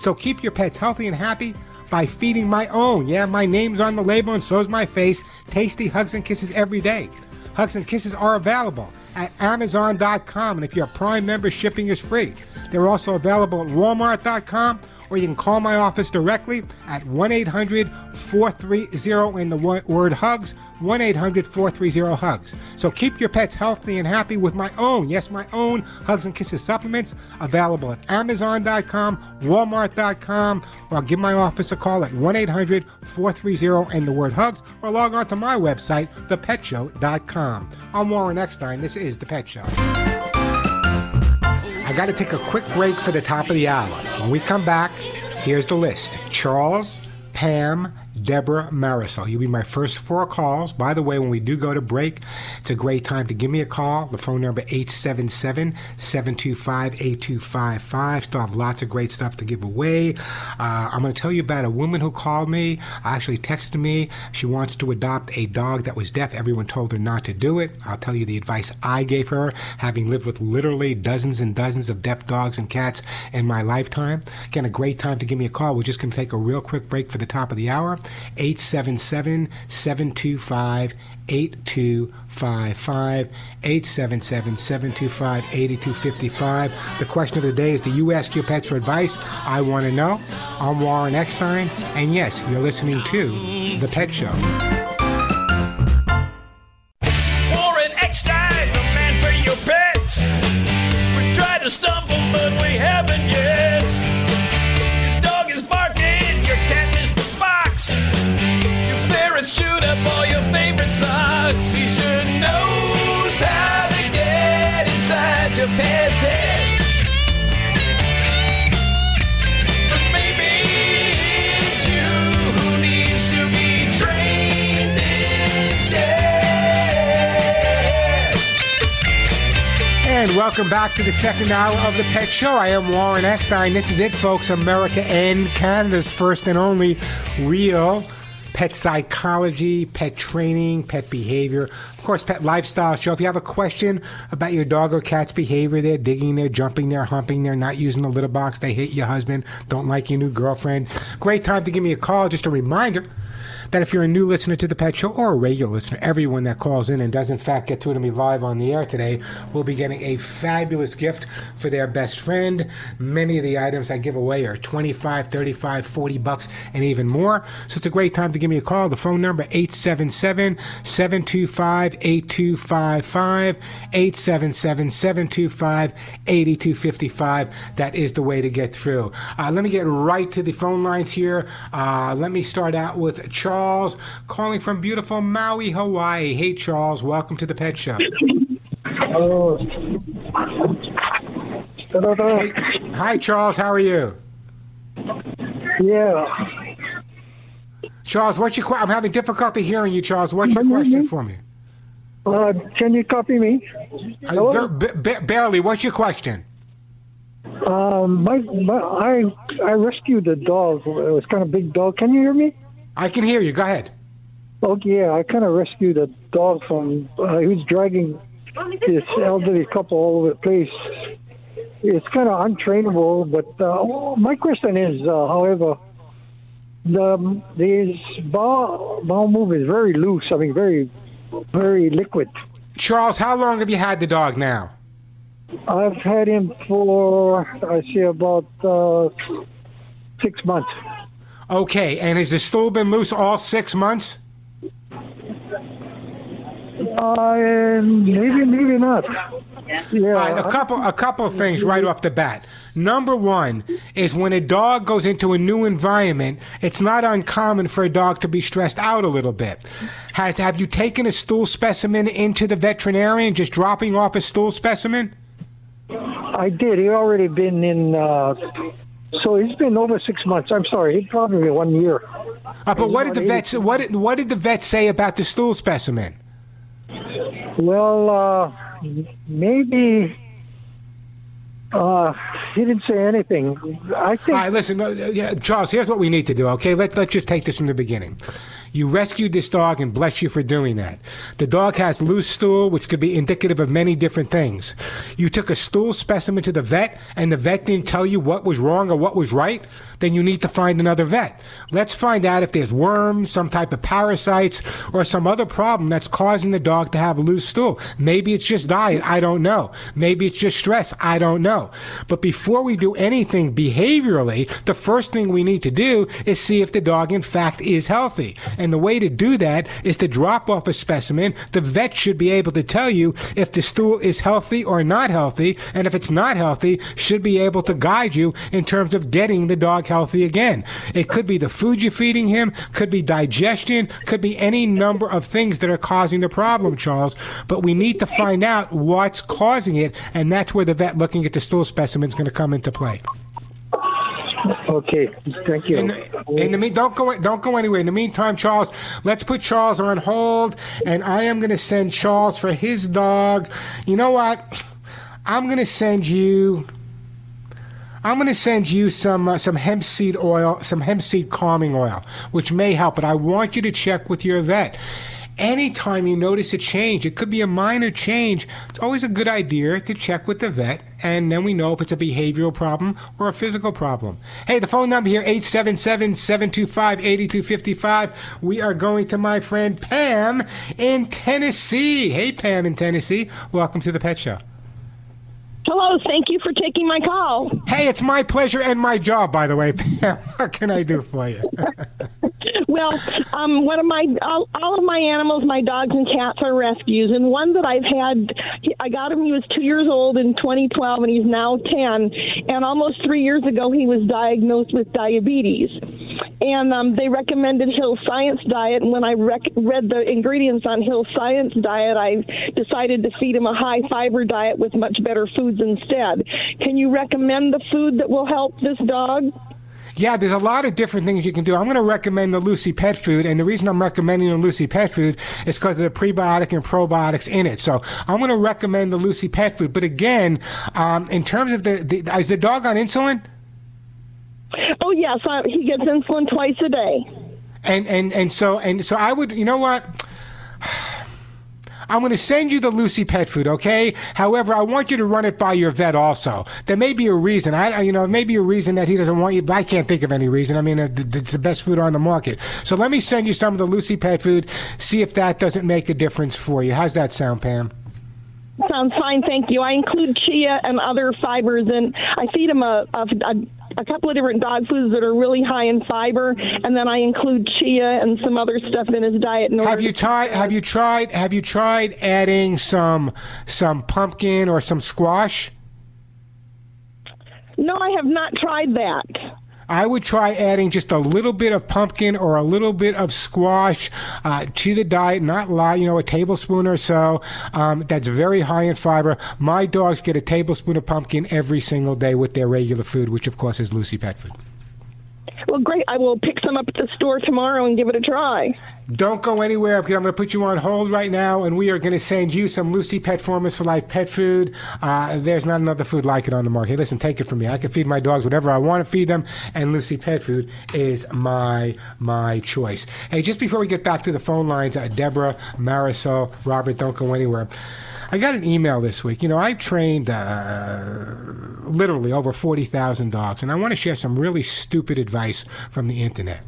So keep your pets healthy and happy by feeding my own. Yeah, my name's on the label and so's my face. Tasty Hugs and Kisses every day. Hugs and Kisses are available at Amazon.com, and if you're a Prime member, shipping is free. They're also available at Walmart.com, or you can call my office directly at 1 800 430 in the word hugs, 1 800 430 hugs. So keep your pets healthy and happy with my own, yes, my own Hugs and Kisses supplements available at Amazon.com, Walmart.com, or give my office a call at 1 800 430 and the word hugs, or log on to my website, thepetshow.com. I'm Warren Eckstein. This is The Pet Show. I got to take a quick break for the top of the hour. When we come back, here's the list Charles, Pam, Deborah Marisol. You'll be my first four calls. By the way, when we do go to break, it's a great time to give me a call. The phone number 877-725-8255. Still have lots of great stuff to give away. Uh, I'm going to tell you about a woman who called me, actually texted me. She wants to adopt a dog that was deaf. Everyone told her not to do it. I'll tell you the advice I gave her, having lived with literally dozens and dozens of deaf dogs and cats in my lifetime. Again, a great time to give me a call. We're just going to take a real quick break for the top of the hour. 877 725 8255 877 725 8255. The question of the day is Do you ask your pets for advice? I want to know. I'm Warren Eckstein, and yes, you're listening to The Pet Show. Welcome back to the second hour of the Pet Show. I am Warren Eckstein. This is it, folks. America and Canada's first and only real pet psychology, pet training, pet behavior, of course, pet lifestyle show. If you have a question about your dog or cat's behavior, they're digging they're jumping they're humping they're not using the litter box, they hate your husband, don't like your new girlfriend, great time to give me a call. Just a reminder that if you're a new listener to the Pet Show or a regular listener, everyone that calls in and does in fact get through to me live on the air today will be getting a fabulous gift for their best friend. Many of the items I give away are 25, 35, 40 bucks and even more. So it's a great time to give me a call. The phone number 877-725-8255, 877-725-8255. That is the way to get through. Uh, let me get right to the phone lines here. Uh, let me start out with Charles calling from beautiful Maui, Hawaii. Hey, Charles, welcome to the Pet Show. Oh. Hey, hi, Charles. How are you? Yeah. Charles, what's your question? I'm having difficulty hearing you, Charles. What's your question for me? Uh, can you copy me? Uh, ba- barely. What's your question? Um, my, my, I I rescued a dog. It was kind of big dog. Can you hear me? I can hear you. Go ahead. Okay, yeah, I kind of rescued a dog from. Uh, he was dragging this elderly couple all over the place. It's kind of untrainable, but uh, my question is, uh, however, the his bowel, bowel move is very loose. I mean, very, very liquid. Charles, how long have you had the dog now? I've had him for I see about uh, six months. Okay, and has the stool been loose all six months? Uh, maybe, maybe not. Yeah. Right, a couple, a couple of things right off the bat. Number one is when a dog goes into a new environment, it's not uncommon for a dog to be stressed out a little bit. Has have you taken a stool specimen into the veterinarian, just dropping off a stool specimen? I did. He already been in. Uh, so he's been over six months. I'm sorry, he'd probably be one year. Uh, but what did the vet? What did, what did the vet say about the stool specimen? Well, uh, maybe. Uh, he didn't say anything. I think. All right, listen, uh, yeah, Charles. Here's what we need to do. Okay, let's let's just take this from the beginning. You rescued this dog, and bless you for doing that. The dog has loose stool, which could be indicative of many different things. You took a stool specimen to the vet, and the vet didn't tell you what was wrong or what was right. Then you need to find another vet. Let's find out if there's worms, some type of parasites, or some other problem that's causing the dog to have a loose stool. Maybe it's just diet. I don't know. Maybe it's just stress. I don't know. But before we do anything behaviorally, the first thing we need to do is see if the dog, in fact, is healthy. And the way to do that is to drop off a specimen. The vet should be able to tell you if the stool is healthy or not healthy. And if it's not healthy, should be able to guide you in terms of getting the dog healthy again. It could be the food you're feeding him, could be digestion, could be any number of things that are causing the problem, Charles. But we need to find out what's causing it. And that's where the vet looking at the stool specimen is going to come into play. Okay, thank you. In the, in the don't go don't go anywhere. In the meantime, Charles, let's put Charles on hold, and I am going to send Charles for his dog. You know what? I'm going to send you. I'm going to send you some uh, some hemp seed oil, some hemp seed calming oil, which may help. But I want you to check with your vet. Anytime you notice a change, it could be a minor change. It's always a good idea to check with the vet, and then we know if it's a behavioral problem or a physical problem. Hey, the phone number here, 877-725-8255. We are going to my friend Pam in Tennessee. Hey, Pam in Tennessee. Welcome to the Pet Show. Hello, thank you for taking my call. Hey, it's my pleasure and my job, by the way, Pam. What can I do for you? Well, um, one of my all, all of my animals, my dogs and cats, are rescues, and one that I've had, I got him. He was two years old in 2012, and he's now 10. And almost three years ago, he was diagnosed with diabetes, and um, they recommended Hill Science diet. And when I rec- read the ingredients on Hill Science diet, I decided to feed him a high fiber diet with much better foods instead. Can you recommend the food that will help this dog? Yeah, there's a lot of different things you can do. I'm going to recommend the Lucy Pet Food, and the reason I'm recommending the Lucy Pet Food is because of the prebiotic and probiotics in it. So I'm going to recommend the Lucy Pet Food. But again, um, in terms of the, the, is the dog on insulin? Oh yes, I, he gets insulin twice a day. And and and so and so I would, you know what? I'm going to send you the Lucy pet food, okay? However, I want you to run it by your vet also. There may be a reason. I, you know, it may be a reason that he doesn't want you, but I can't think of any reason. I mean, uh, it's the best food on the market. So let me send you some of the Lucy pet food. See if that doesn't make a difference for you. How's that sound, Pam? Sounds fine, thank you. I include chia and other fibers, and I feed him a, a, a a couple of different dog foods that are really high in fiber, and then I include chia and some other stuff in his diet. In Have you tried? Have you tried? Have you tried adding some some pumpkin or some squash? No, I have not tried that. I would try adding just a little bit of pumpkin or a little bit of squash uh, to the diet, not lot, you know, a tablespoon or so. Um, that's very high in fiber. My dogs get a tablespoon of pumpkin every single day with their regular food, which of course is Lucy Pet Food. Well, great. I will pick some up at the store tomorrow and give it a try. Don't go anywhere because I'm going to put you on hold right now, and we are going to send you some Lucy Pet Formulas for Life pet food. Uh, there's not another food like it on the market. Listen, take it from me. I can feed my dogs whatever I want to feed them, and Lucy Pet Food is my my choice. Hey, just before we get back to the phone lines, uh, Deborah, Marisol, Robert, don't go anywhere. I got an email this week. You know, I've trained uh, literally over 40,000 dogs, and I want to share some really stupid advice from the internet.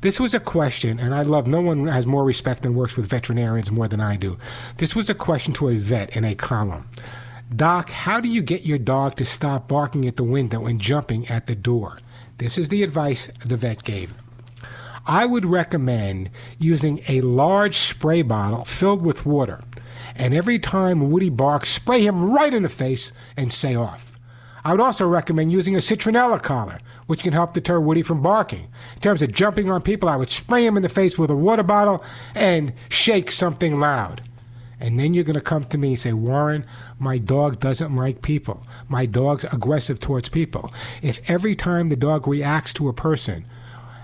This was a question, and I love no one has more respect and works with veterinarians more than I do. This was a question to a vet in a column. Doc, how do you get your dog to stop barking at the window and jumping at the door? This is the advice the vet gave. I would recommend using a large spray bottle filled with water and every time Woody barks, spray him right in the face and say off. I would also recommend using a citronella collar, which can help deter Woody from barking. In terms of jumping on people, I would spray him in the face with a water bottle and shake something loud. And then you're going to come to me and say, Warren, my dog doesn't like people. My dog's aggressive towards people. If every time the dog reacts to a person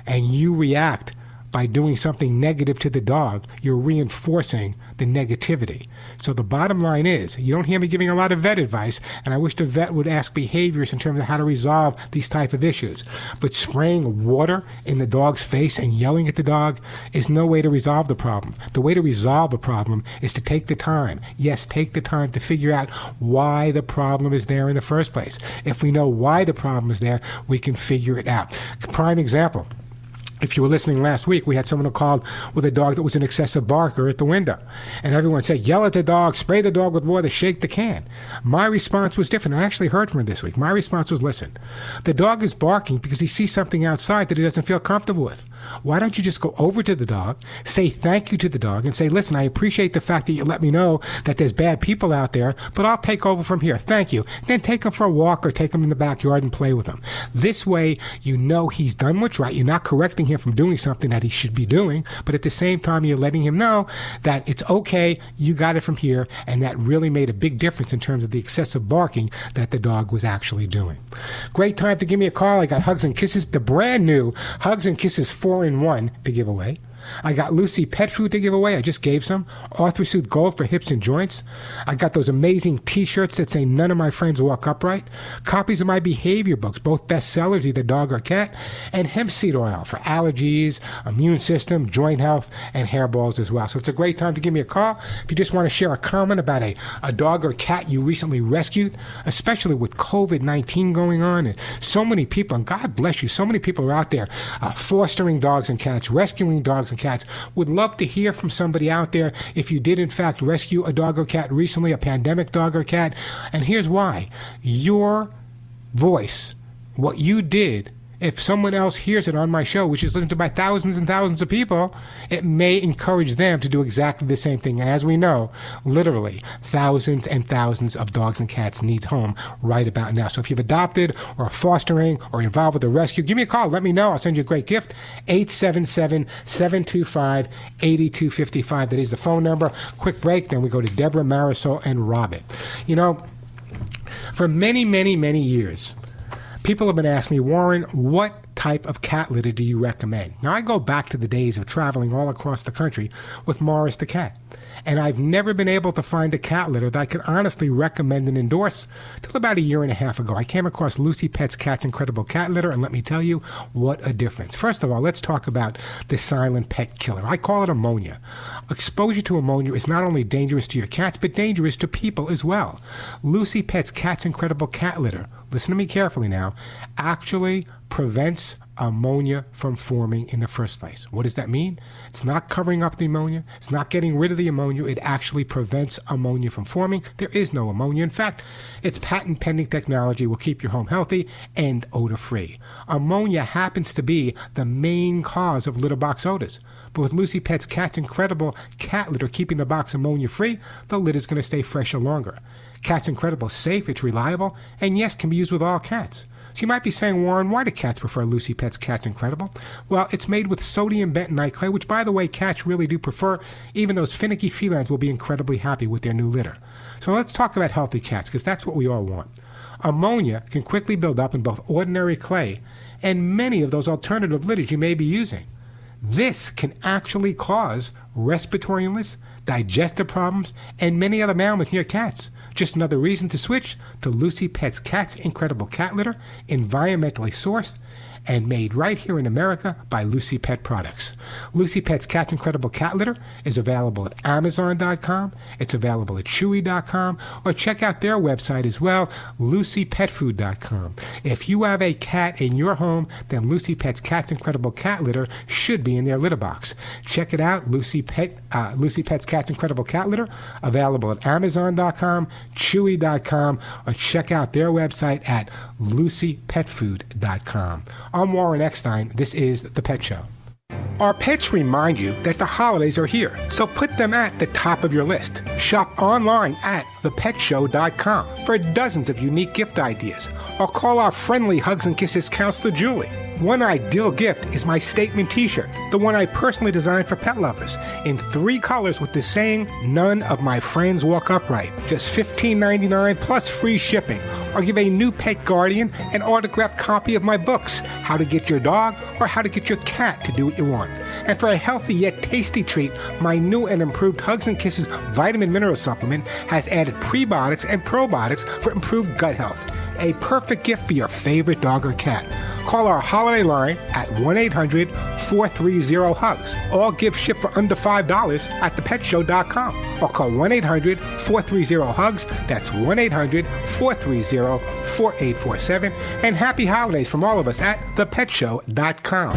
and you react by doing something negative to the dog, you're reinforcing the negativity. So the bottom line is, you don't hear me giving a lot of vet advice, and I wish the vet would ask behaviors in terms of how to resolve these type of issues. But spraying water in the dog's face and yelling at the dog is no way to resolve the problem. The way to resolve the problem is to take the time. Yes, take the time to figure out why the problem is there in the first place. If we know why the problem is there, we can figure it out. Prime example if you were listening last week, we had someone who called with a dog that was an excessive barker at the window. And everyone said, yell at the dog, spray the dog with water, shake the can. My response was different. I actually heard from her this week. My response was, listen, the dog is barking because he sees something outside that he doesn't feel comfortable with. Why don't you just go over to the dog, say thank you to the dog, and say, listen, I appreciate the fact that you let me know that there's bad people out there, but I'll take over from here. Thank you. Then take him for a walk or take him in the backyard and play with him. This way, you know he's done what's right. You're not correcting him from doing something that he should be doing, but at the same time, you're letting him know that it's okay, you got it from here, and that really made a big difference in terms of the excessive barking that the dog was actually doing. Great time to give me a call. I got Hugs and Kisses, the brand new Hugs and Kisses 4 in 1 to give away. I got Lucy pet food to give away. I just gave some. ArthriSoothe Gold for hips and joints. I got those amazing T-shirts that say "None of my friends walk upright." Copies of my behavior books, both bestsellers, either dog or cat, and hemp seed oil for allergies, immune system, joint health, and hairballs as well. So it's a great time to give me a call if you just want to share a comment about a, a dog or cat you recently rescued, especially with COVID 19 going on and so many people, and God bless you, so many people are out there uh, fostering dogs and cats, rescuing dogs and cats. Would love to hear from somebody out there if you did, in fact, rescue a dog or cat recently, a pandemic dog or cat. And here's why your voice, what you did, if someone else hears it on my show, which is listened to by thousands and thousands of people, it may encourage them to do exactly the same thing. And as we know, literally thousands and thousands of dogs and cats need home right about now. So if you've adopted or are fostering or involved with a rescue, give me a call. Let me know. I'll send you a great gift. 877-725-8255. That is the phone number. Quick break. Then we go to Deborah Marisol and Robert. You know, for many, many, many years, people have been asking me, Warren, what type of cat litter do you recommend? Now, I go back to the days of traveling all across the country with Morris the cat. And I've never been able to find a cat litter that I could honestly recommend and endorse till about a year and a half ago. I came across Lucy Pet's Cat's Incredible Cat Litter, and let me tell you what a difference. First of all, let's talk about the silent pet killer. I call it ammonia. Exposure to ammonia is not only dangerous to your cats, but dangerous to people as well. Lucy Pet's Cat's Incredible Cat Litter, listen to me carefully now, actually prevents ammonia from forming in the first place. What does that mean? It's not covering up the ammonia, it's not getting rid of the ammonia, it actually prevents ammonia from forming. There is no ammonia. In fact, its patent pending technology will keep your home healthy and odor free. Ammonia happens to be the main cause of litter box odors. But with Lucy Pet's Cat's Incredible cat litter keeping the box ammonia free, the litter's going to stay fresher longer. Cat's Incredible safe, it's reliable, and yes, can be used with all cats. So you might be saying, Warren, why do cats prefer Lucy Pet's Cat's Incredible? Well, it's made with sodium bentonite clay, which, by the way, cats really do prefer. Even those finicky felines will be incredibly happy with their new litter. So let's talk about healthy cats, because that's what we all want. Ammonia can quickly build up in both ordinary clay and many of those alternative litters you may be using. This can actually cause respiratory illness, digestive problems, and many other ailments in your cats. Just another reason to switch to Lucy Pet's Cat's Incredible Cat Litter, environmentally sourced and made right here in America by Lucy Pet Products. Lucy Pet's Cat's Incredible Cat Litter is available at Amazon.com, it's available at Chewy.com, or check out their website as well, LucyPetFood.com. If you have a cat in your home, then Lucy Pet's Cat's Incredible Cat Litter should be in their litter box. Check it out, Lucy, Pet, uh, Lucy Pet's Cat's Incredible Cat Litter, available at Amazon.com, Chewy.com, or check out their website at LucyPetFood.com. I'm Warren Eckstein. This is The Pet Show. Our pets remind you that the holidays are here, so put them at the top of your list. Shop online at thepetshow.com for dozens of unique gift ideas, or call our friendly Hugs and Kisses counselor Julie. One ideal gift is my statement t shirt, the one I personally designed for pet lovers, in three colors with the saying, None of my friends walk upright. Just $15.99 plus free shipping. Or give a new pet guardian an autographed copy of my books, How to Get Your Dog or How to Get Your Cat to Do What You Want. And for a healthy yet tasty treat, my new and improved Hugs and Kisses vitamin mineral supplement has added prebiotics and probiotics for improved gut health. A perfect gift for your favorite dog or cat. Call our holiday line at 1 800 430 HUGS. All gifts ship for under $5 at thepetshow.com. Or call 1 800 430 HUGS. That's 1 800 430 4847. And happy holidays from all of us at thepetshow.com.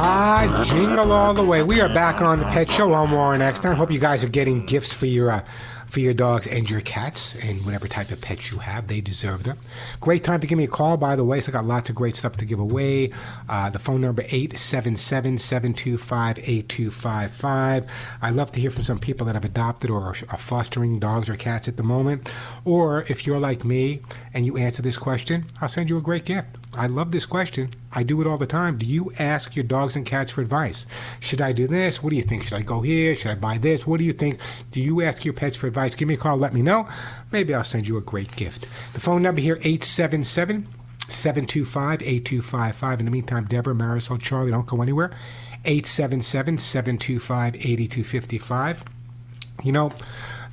Ah, jingle all the way. We are back on the Pet Show. I'm Warren Eckstein. Hope you guys are getting gifts for your uh, for your dogs and your cats and whatever type of pets you have. They deserve them. Great time to give me a call, by the way. So I got lots of great stuff to give away. Uh, the phone number 877-725-8255. I love to hear from some people that have adopted or are fostering dogs or cats at the moment. Or if you're like me and you answer this question, I'll send you a great gift. I love this question. I do it all the time. Do you ask your dogs and cats for advice? Should I do this? What do you think? Should I go here? Should I buy this? What do you think? Do you ask your pets for advice? Give me a call. Let me know. Maybe I'll send you a great gift. The phone number here, 877 725 8255. In the meantime, Deborah, Marisol, Charlie, don't go anywhere. 877 725 8255. You know,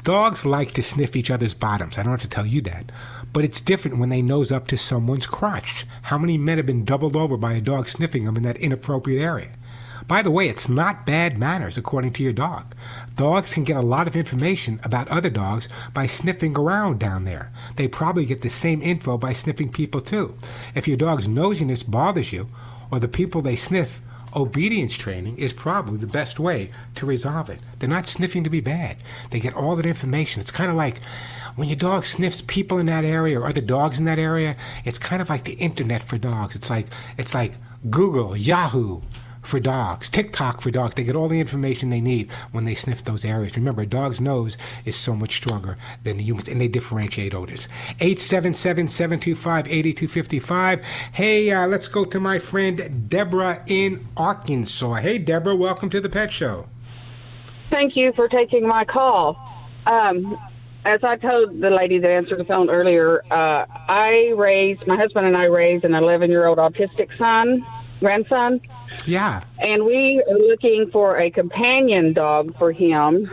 dogs like to sniff each other's bottoms. I don't have to tell you that. But it's different when they nose up to someone's crotch. How many men have been doubled over by a dog sniffing them in that inappropriate area? By the way, it's not bad manners according to your dog. Dogs can get a lot of information about other dogs by sniffing around down there. They probably get the same info by sniffing people too. If your dog's nosiness bothers you, or the people they sniff, obedience training is probably the best way to resolve it. They're not sniffing to be bad. They get all that information. It's kind of like when your dog sniffs people in that area or other dogs in that area, it's kind of like the internet for dogs. It's like it's like Google, Yahoo for dogs, TikTok for dogs. They get all the information they need when they sniff those areas. Remember, a dog's nose is so much stronger than the humans, and they differentiate odors. 877-725-8255. Hey, uh, let's go to my friend Deborah in Arkansas. Hey, Deborah, welcome to the Pet Show. Thank you for taking my call. Um, as I told the lady that answered the phone earlier, uh, I raised, my husband and I raised an 11 year old autistic son, grandson. Yeah. And we are looking for a companion dog for him.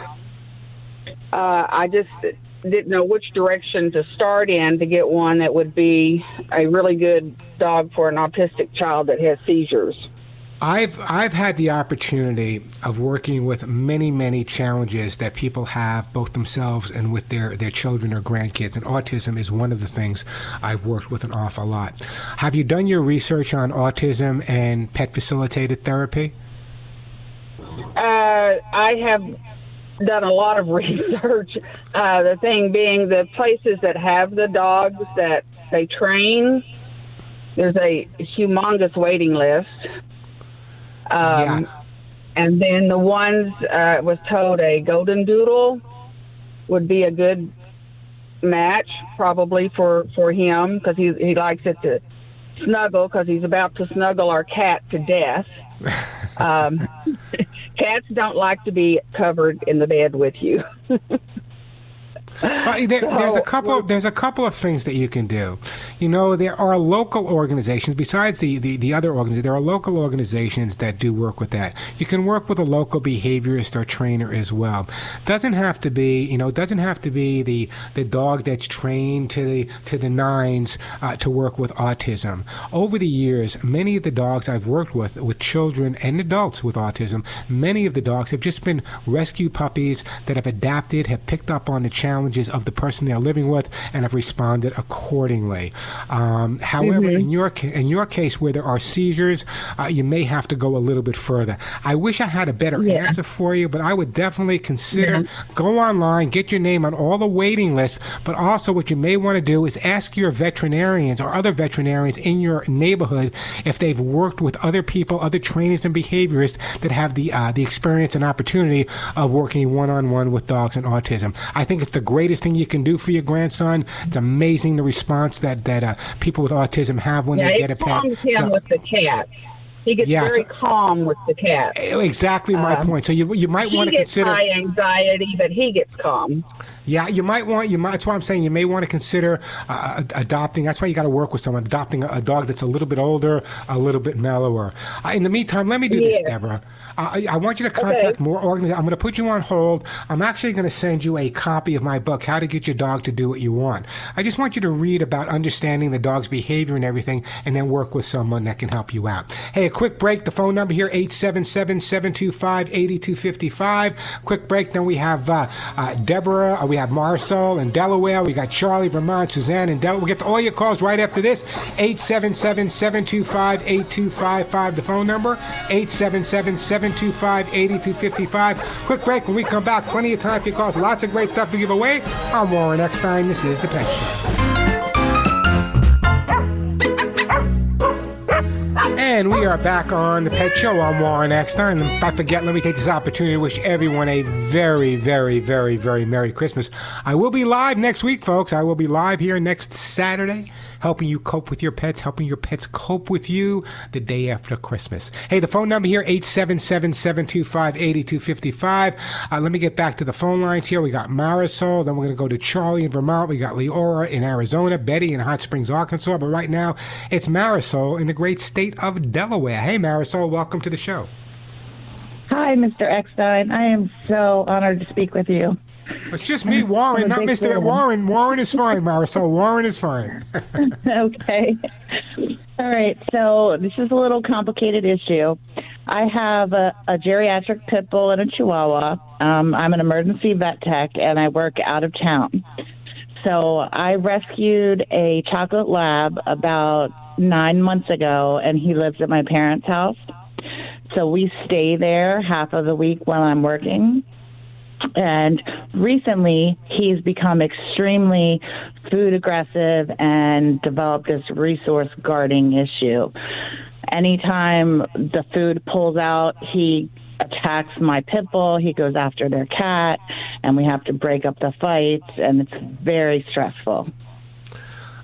Uh, I just didn't know which direction to start in to get one that would be a really good dog for an autistic child that has seizures. I've I've had the opportunity of working with many many challenges that people have both themselves and with their their children or grandkids and autism is one of the things I've worked with an awful lot. Have you done your research on autism and pet facilitated therapy? Uh, I have done a lot of research. Uh, the thing being, the places that have the dogs that they train, there's a humongous waiting list. Um, And then the ones uh, was told a golden doodle would be a good match, probably for for him because he he likes it to snuggle because he's about to snuggle our cat to death. um, cats don't like to be covered in the bed with you. Well, there, there's a couple. There's a couple of things that you can do. You know, there are local organizations besides the, the, the other organizations. There are local organizations that do work with that. You can work with a local behaviorist or trainer as well. Doesn't have to be. You know, doesn't have to be the the dog that's trained to the to the nines uh, to work with autism. Over the years, many of the dogs I've worked with with children and adults with autism, many of the dogs have just been rescue puppies that have adapted, have picked up on the challenges of the person they're living with, and have responded accordingly. Um, however, Mhm. in your in your case where there are seizures, uh, you may have to go a little bit further. I wish I had a better answer for you, but I would definitely consider go online, get your name on all the waiting lists. But also, what you may want to do is ask your veterinarians or other veterinarians in your neighborhood if they've worked with other people, other trainers and behaviorists that have the uh, the experience and opportunity of working one on one with dogs and autism. I think it's the greatest thing you can do for your grandson. It's amazing the response that that uh, people with autism have when yeah, they get a pet. him So- with the cat. He gets Yeah, very calm with the cat. exactly my Um, point. So you you might want to consider. high anxiety, but he gets calm. Yeah, you might want you might. That's why I'm saying you may want to consider uh, adopting. That's why you got to work with someone adopting a, a dog that's a little bit older, a little bit mellower. Uh, in the meantime, let me do this, Deborah. Uh, I, I want you to contact more organizations. I'm going to put you on hold. I'm actually going to send you a copy of my book, How to Get Your Dog to Do What You Want. I just want you to read about understanding the dog's behavior and everything, and then work with someone that can help you out. Hey, quick break. The phone number here, 877-725-8255. Quick break. Then we have uh, uh, Deborah, uh, we have Marisol in Delaware, we got Charlie, Vermont, Suzanne in Delaware. We'll get to all your calls right after this. 877-725-8255, the phone number. 877-725-8255. Quick break. When we come back, plenty of time for your calls. Lots of great stuff to give away. I'm Warren Eckstein. This is The Pet And we are back on the Pet Show. I'm Warren Eckstein. And if I forget, let me take this opportunity to wish everyone a very, very, very, very Merry Christmas. I will be live next week, folks. I will be live here next Saturday, helping you cope with your pets, helping your pets cope with you the day after Christmas. Hey, the phone number here, 877-725-8255. Uh, let me get back to the phone lines here. We got Marisol, then we're going to go to Charlie in Vermont. We got Leora in Arizona, Betty in Hot Springs, Arkansas. But right now, it's Marisol in the great state of Delaware. Hey, Marisol, welcome to the show. Hi, Mr. Eckstein. I am so honored to speak with you. It's just me, Warren, not I'm a big Mr. fan. Warren. Warren is fine, Marisol. Warren is fine. okay. All right. So this is a little complicated issue. I have a, a geriatric pit bull and a chihuahua. Um, I'm an emergency vet tech, and I work out of town. So I rescued a chocolate lab about nine months ago, and he lives at my parents' house. So we stay there half of the week while I'm working. And recently, he's become extremely food aggressive and developed this resource guarding issue. Anytime the food pulls out, he attacks my pit bull, he goes after their cat, and we have to break up the fights, and it's very stressful.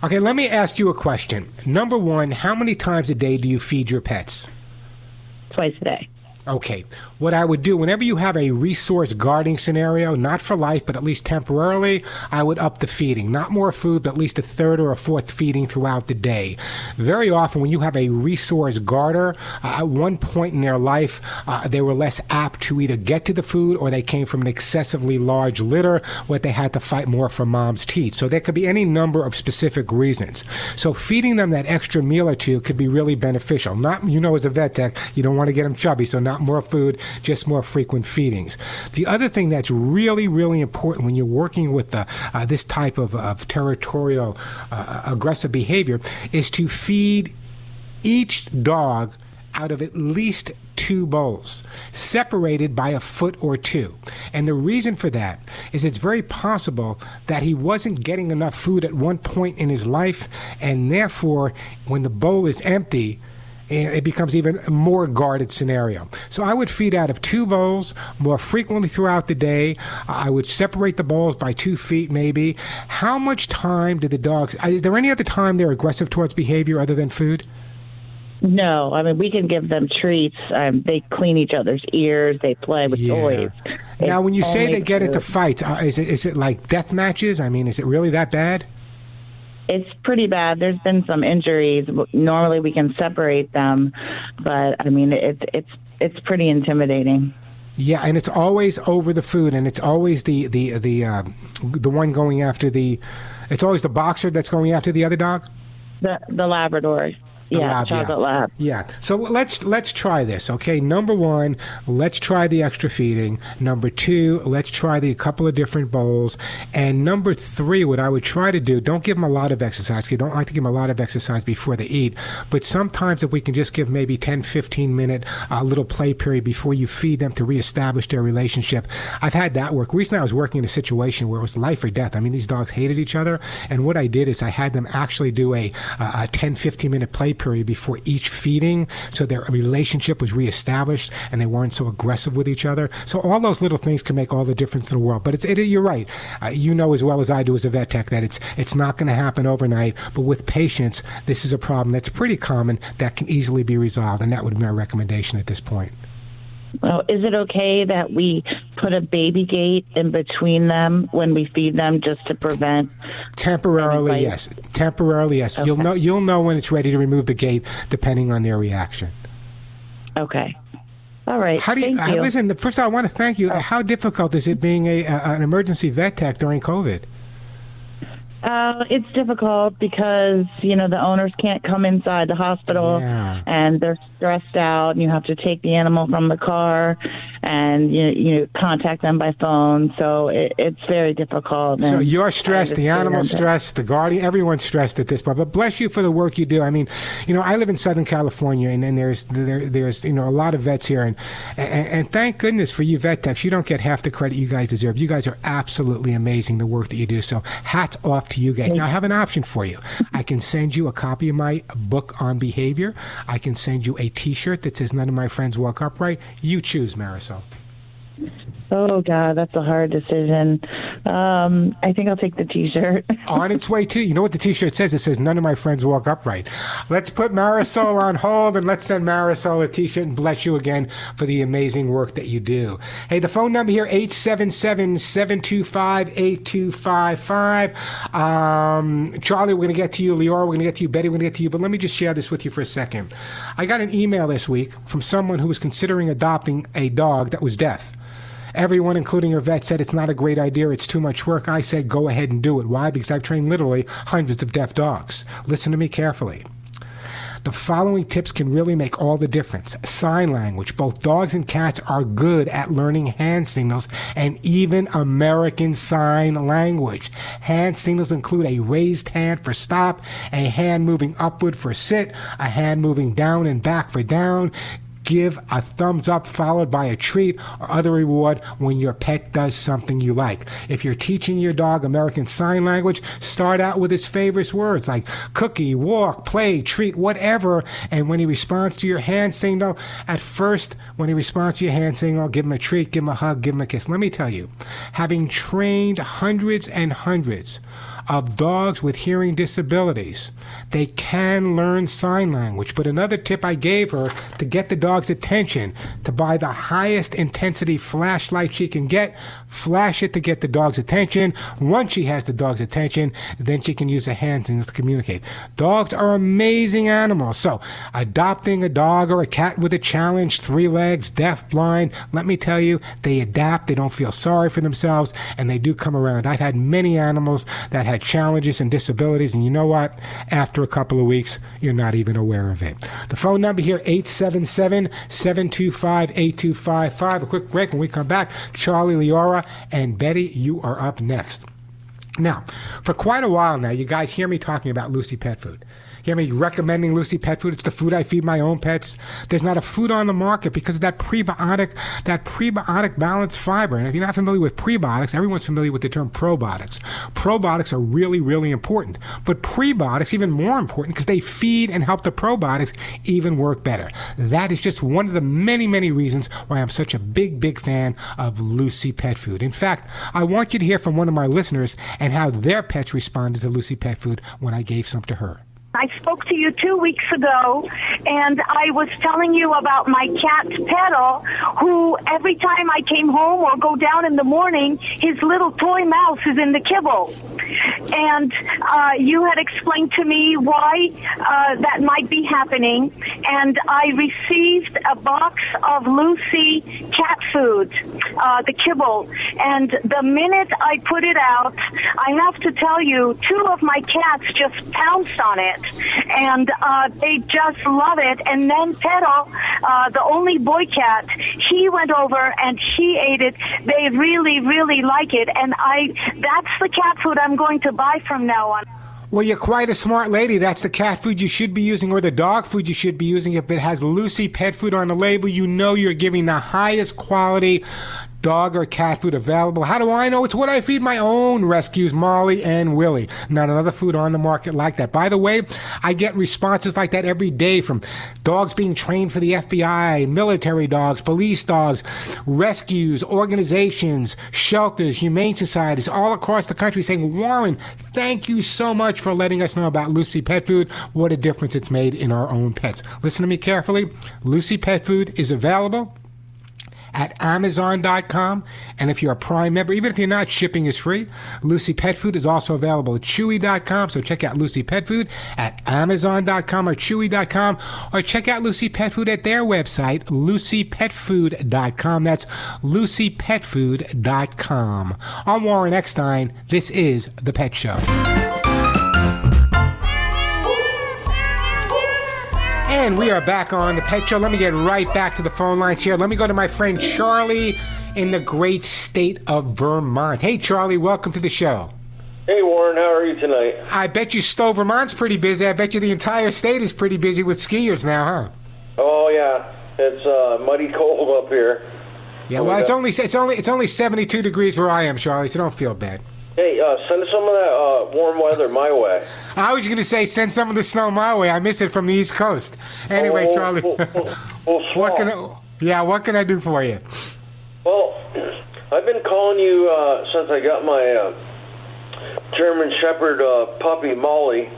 Okay, let me ask you a question. Number one, how many times a day do you feed your pets? Twice a day. Okay. What I would do, whenever you have a resource guarding scenario, not for life, but at least temporarily, I would up the feeding. Not more food, but at least a third or a fourth feeding throughout the day. Very often, when you have a resource guarder, uh, at one point in their life, uh, they were less apt to either get to the food or they came from an excessively large litter where they had to fight more for mom's teeth. So there could be any number of specific reasons. So feeding them that extra meal or two could be really beneficial. Not, you know, as a vet tech, you don't want to get them chubby, so not more food, just more frequent feedings. The other thing that's really, really important when you're working with uh, uh, this type of, of territorial uh, aggressive behavior is to feed each dog out of at least two bowls, separated by a foot or two. And the reason for that is it's very possible that he wasn't getting enough food at one point in his life, and therefore, when the bowl is empty, and it becomes even a more guarded scenario. So I would feed out of two bowls more frequently throughout the day. I would separate the bowls by two feet, maybe. How much time do the dogs? uh, Is there any other time they're aggressive towards behavior other than food? No, I mean we can give them treats. Um, they clean each other's ears. They play with toys. Now, when you say they get into fights, uh, is it is it like death matches? I mean, is it really that bad? It's pretty bad. There's been some injuries. Normally we can separate them, but I mean it's it's it's pretty intimidating. Yeah, and it's always over the food, and it's always the the the uh, the one going after the. It's always the boxer that's going after the other dog. The the Labrador, The yeah, lab, chocolate yeah. lab. Yeah. So let's let's try this. Okay. Number one, let's try the extra feeding. Number two, let's try the couple of different bowls. And number three, what I would try to do, don't give them a lot of exercise. You don't like to give them a lot of exercise before they eat. But sometimes if we can just give maybe 10, 15 minute uh, little play period before you feed them to reestablish their relationship. I've had that work. Recently, I was working in a situation where it was life or death. I mean, these dogs hated each other. And what I did is I had them actually do a, a 10, 15 minute play period before each feeding so their relationship was reestablished and they weren't so aggressive with each other. So all those little things can make all the difference in the world. But it's, it, you're right. Uh, you know as well as I do as a vet tech that it's, it's not going to happen overnight. But with patience, this is a problem that's pretty common that can easily be resolved. And that would be my recommendation at this point. Well, is it okay that we put a baby gate in between them when we feed them just to prevent? Temporarily, yes. Temporarily, yes. You'll know. You'll know when it's ready to remove the gate, depending on their reaction. Okay. All right. How do you, uh, you. listen? First, I want to thank you. How difficult is it being a, a an emergency vet tech during COVID? Uh, it's difficult because you know the owners can't come inside the hospital Yeah. and they're stressed out. And you have to take the animal from the car and you you contact them by phone. So it, it's very difficult. So you're stressed, the that. stressed, the guardian, everyone's stressed at this point. But bless you for the work you do. I mean, you know, I live in Southern California, and then there's there, there's you know a lot of vets here, and, and and thank goodness for you vet techs. You don't get half the credit you guys deserve. You guys are absolutely amazing the work that you do. So hats off to you guys. Now I have an option for you. I can send you a copy of my book on behavior. I can send you a T-shirt that says "None of my friends walk upright." You choose, Marisol. Oh God, that's a hard decision. Um, I think I'll take the T-shirt. on its way to. You know what the T-shirt says? It says, "None of my friends walk upright." Let's put Marisol on hold and let's send Marisol a T-shirt and bless you again for the amazing work that you do. Hey, the phone number here 877-725-8255. Um, Charlie, we're going to get to you. Leora, we're going to get to you. Betty, we're going to get to you. But let me just share this with you for a second. I got an email this week from someone who was considering adopting a dog that was deaf. Everyone, including your vet, said it's not a great idea. It's too much work. I said go ahead and do it. Why? Because I've trained literally hundreds of deaf dogs. Listen to me carefully. The following tips can really make all the difference. Sign language. Both dogs and cats are good at learning hand signals and even American Sign Language. Hand signals include a raised hand for stop, a hand moving upward for sit, a hand moving down and back for down, give a thumbs up followed by a treat or other reward when your pet does something you like. If you're teaching your dog American Sign Language, start out with his favorite words like cookie, walk, play, treat, whatever. And when he responds to your hand signal, at first, when he responds to your hand signal, give him a treat, give him a hug, give him a kiss. Let me tell you, having trained hundreds and hundreds of dogs with hearing disabilities. They can learn sign language. But another tip I gave her to get the dog's attention, to buy the highest intensity flashlight she can get, flash it to get the dog's attention. Once she has the dog's attention, then she can use the hand signals to communicate. Dogs are amazing animals. So adopting a dog or a cat with a challenge, three legs, deaf, blind, let me tell you, they adapt, they don't feel sorry for themselves, and they do come around. I've had many animals that had challenges and disabilities, and you know what? After a couple of weeks, you're not even aware of it. The phone number here, 877-725-8255. A quick break. When we come back, Charlie Leora and Betty, you are up next. Now, for quite a while now, you guys hear me talking about Lucy Pet Food. Hear me recommending Lucy Pet Food. It's the food I feed my own pets. There's not a food on the market because of that prebiotic, that prebiotic balanced fiber. And if you're not familiar with prebiotics, everyone's familiar with the term probiotics. Probiotics are really, really important. But prebiotics even more important because they feed and help the probiotics even work better. That is just one of the many, many reasons why I'm such a big, big fan of Lucy Pet Food. In fact, I want you to hear from one of my listeners and how their pets responded to Lucy Pet Food when I gave some to her. I spoke to you two weeks ago, and I was telling you about my cat Petal, who every time I came home or go down in the morning, his little toy mouse is in the kibble. And uh, you had explained to me why uh, that might be happening, and I received a box of Lucy cat food, uh, the kibble. And the minute I put it out, I have to tell you, two of my cats just pounced on it and uh, they just love it. And then Petal, uh, the only boy cat, he went over and he ate it. They really, really like it, and I that's the cat food I'm going to buy from now on. Well, you're quite a smart lady. That's the cat food you should be using or the dog food you should be using. If it has Lucy pet food on the label, you know you're giving the highest quality dog or cat food available. How do I know? It's what I feed my own rescues, Molly and Willie. Not another food on the market like that. By the way, I get responses like that every day from dogs being trained for the FBI, military dogs, police dogs, rescues, organizations, shelters, humane societies all across the country saying, Warren, thank you so much for letting us know about Lucy Pet Food. What a difference it's made in our own pets. Listen to me carefully. Lucy Pet Food is available at Amazon.com. And if you're a Prime member, even if you're not, shipping is free. Lucy Pet Food is also available at Chewy.com. So check out Lucy Pet Food at Amazon.com or Chewy.com or check out Lucy Pet Food at their website, LucyPetFood.com. That's LucyPetFood.com. I'm Warren Eckstein. This is The Pet Show. And we are back on the Pet Show. Let me get right back to the phone lines here. Let me go to my friend Charlie in the great state of Vermont. Hey, Charlie, welcome to the show. Hey, Warren, how are you tonight? I bet you Stowe, Vermont's pretty busy. I bet you the entire state is pretty busy with skiers now, huh? Oh yeah, it's uh, muddy cold up here. Yeah, well, it's only it's only it's only 72 degrees where I am, Charlie. So don't feel bad. Hey, uh, send some of that uh, warm weather my way. I was going to say send some of the snow my way. I miss it from the East Coast. Anyway, Oh, Charlie, what can I, yeah, what can I do for you? Well, I've been calling you uh, since I got my uh, German Shepherd uh, puppy Molly.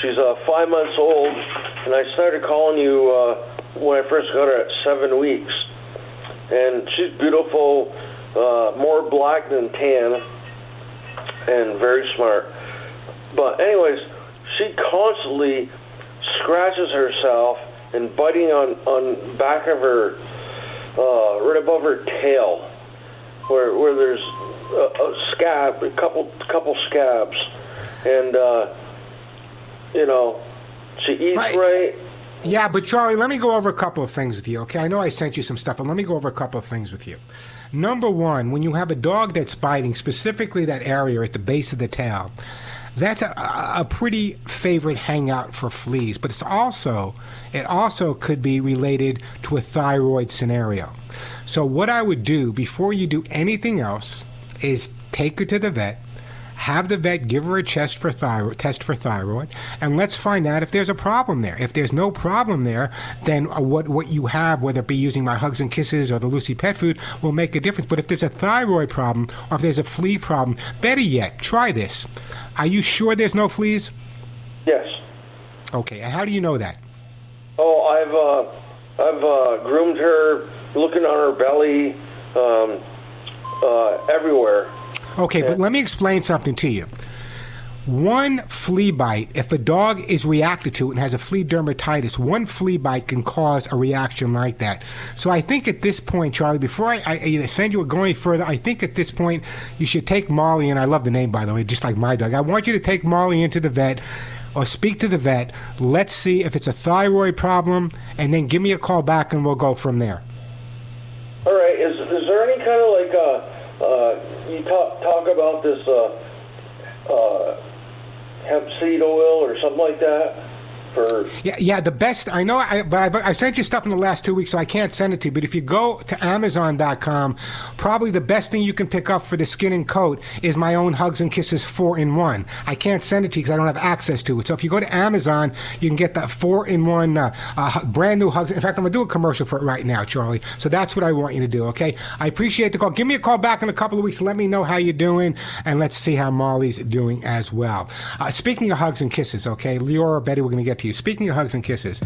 She's uh, five months old, and I started calling you uh, when I first got her at seven weeks. And she's beautiful, uh, more black than tan, and very smart. But anyways, she constantly scratches herself and biting on on back of her uh, right above her tail, where where there's a, a scab, a couple couple scabs, and uh, you know she eats right. Yeah, but Charlie, let me go over a couple of things with you, okay? I know I sent you some stuff, but let me go over a couple of things with you. Number one, when you have a dog that's biting, specifically that area at the base of the tail, that's a, a pretty favorite hangout for fleas, but it's also it also could be related to a thyroid scenario. So what I would do before you do anything else is take her to the vet, have the vet give her a test for thyroid, test for thyroid, and let's find out if there's a problem there. If there's no problem there, then uh, what what you have, whether it be using my Hugs and Kisses or the Lucy Pet Food, will make a difference. But if there's a thyroid problem or if there's a flea problem, better yet, try this. Are you sure there's no fleas? Yes. Okay. And how do you know that? Oh, I've uh, I've uh, groomed her, looking on her belly, um, uh, everywhere. Okay, but let me explain something to you. One flea bite, if a dog is reacted to it and has a flea dermatitis, one flea bite can cause a reaction like that. So I think at this point, Charlie, before I, I send you or go any further, I think at this point you should take Molly, and I love the name by the way, just like my dog. I want you to take Molly into the vet or speak to the vet. Let's see if it's a thyroid problem, and then give me a call back and we'll go from there. All right. Is is there any kind of like uh, uh, you talk talk about this uh, uh, hemp seed oil or something like that for? Yeah, yeah. The best I know, I, but I've, I've sent you stuff in the last two weeks, so I can't send it to you. But if you go to Amazon.com, probably the best thing you can pick up for the skin and coat is my own Hugs and Kisses four in one. I can't send it to you because I don't have access to it. So if you go to Amazon, you can get that four in one uh, uh, brand new Hugs. In fact, I'm gonna do a commercial for it right now, Charlie. So that's what I want you to do. Okay? I appreciate the call. Give me a call back in a couple of weeks. Let me know how you're doing, and let's see how Molly's doing as well. Uh, speaking of Hugs and Kisses, okay, Leora, Betty, we're gonna get to you. Speaking of Hugs and Kisses.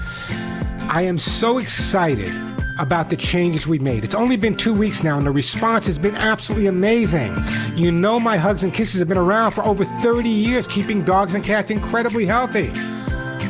I am so excited about the changes we made. It's only been two weeks now, and the response has been absolutely amazing. You know, my Hugs and Kisses have been around for over 30 years, keeping dogs and cats incredibly healthy.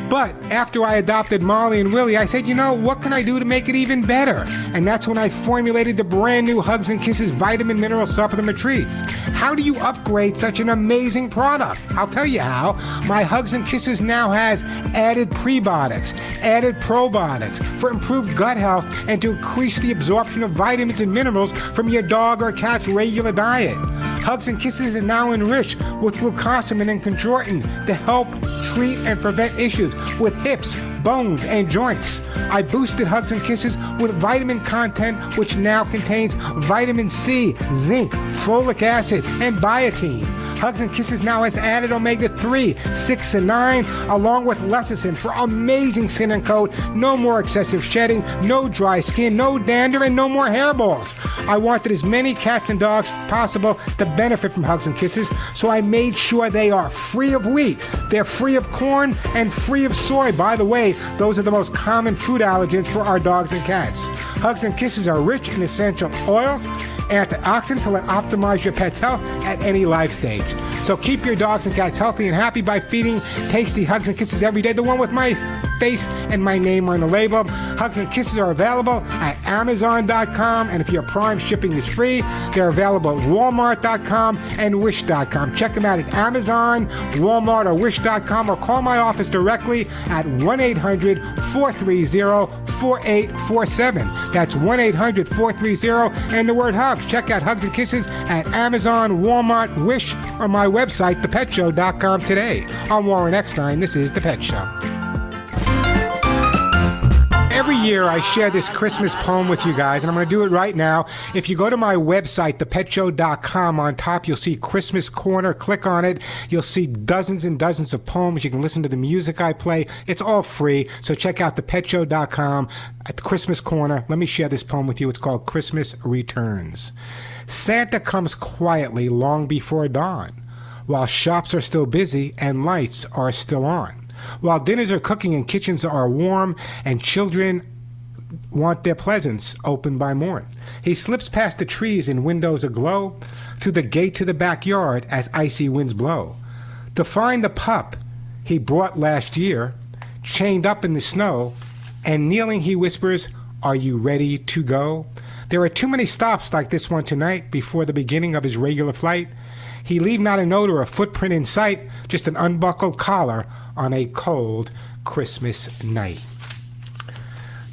But after I adopted Molly and Willie, I said, you know, what can I do to make it even better? And that's when I formulated the brand new Hugs and Kisses vitamin mineral supplement treats. How do you upgrade such an amazing product? I'll tell you how. My Hugs and Kisses now has added prebiotics, added probiotics for improved gut health and to increase the absorption of vitamins and minerals from your dog or cat's regular diet. Hugs and Kisses is now enriched with glucosamine and chondroitin to help treat and prevent issues with hips, bones, and joints. I boosted Hugs and Kisses with vitamin content which now contains vitamin C, zinc, folic acid, and biotin. Hugs and Kisses now has added omega 3, 6, and 9, along with lecithin for amazing skin and coat. No more excessive shedding, no dry skin, no dander, and no more hairballs. I wanted as many cats and dogs possible to benefit from Hugs and Kisses, so I made sure they are free of wheat, they're free of corn, and free of soy. By the way, those are the most common food allergens for our dogs and cats. Hugs and Kisses are rich in essential oils antioxidants to let optimize your pet's health at any life stage. So keep your dogs and cats healthy and happy by feeding tasty hugs and kisses every day. The one with my face and my name on the label. Hugs and kisses are available at Amazon.com, and if your Prime shipping is free, they're available at Walmart.com and Wish.com. Check them out at Amazon, Walmart, or Wish.com, or call my office directly at 1 800 430 4847. That's 1 800 430 and the word hugs. Check out Hugs and Kisses at Amazon, Walmart, Wish, or my website, thepetshow.com today. I'm Warren Eckstein. This is The Pet Show. Year I share this Christmas poem with you guys, and I'm going to do it right now. If you go to my website, thepetshow.com, on top you'll see Christmas Corner. Click on it. You'll see dozens and dozens of poems. You can listen to the music I play. It's all free. So check out thepetshow.com at Christmas Corner. Let me share this poem with you. It's called Christmas Returns. Santa comes quietly long before dawn, while shops are still busy and lights are still on while dinners are cooking and kitchens are warm and children want their presents opened by morn. He slips past the trees and windows aglow through the gate to the backyard as icy winds blow to find the pup he brought last year chained up in the snow and kneeling he whispers, Are you ready to go? There are too many stops like this one tonight before the beginning of his regular flight. He leave not a note or a footprint in sight, just an unbuckled collar on a cold Christmas night.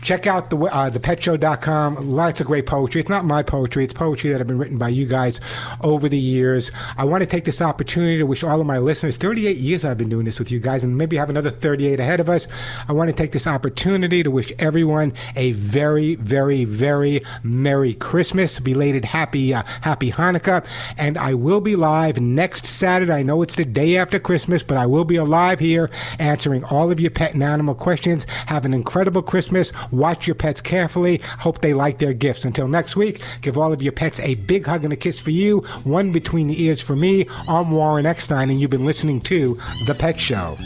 Check out the uh, thepetshow.com. Lots of great poetry. It's not my poetry. It's poetry that have been written by you guys over the years. I want to take this opportunity to wish all of my listeners 38 years I've been doing this with you guys, and maybe have another 38 ahead of us. I want to take this opportunity to wish everyone a very, very, very Merry Christmas, belated Happy uh, Happy Hanukkah, and I will be live next Saturday. I know it's the day after Christmas, but I will be alive here answering all of your pet and animal questions. Have an incredible Christmas. Watch your pets carefully. Hope they like their gifts. Until next week, give all of your pets a big hug and a kiss for you, one between the ears for me. I'm Warren Eckstein, and you've been listening to The Pet Show.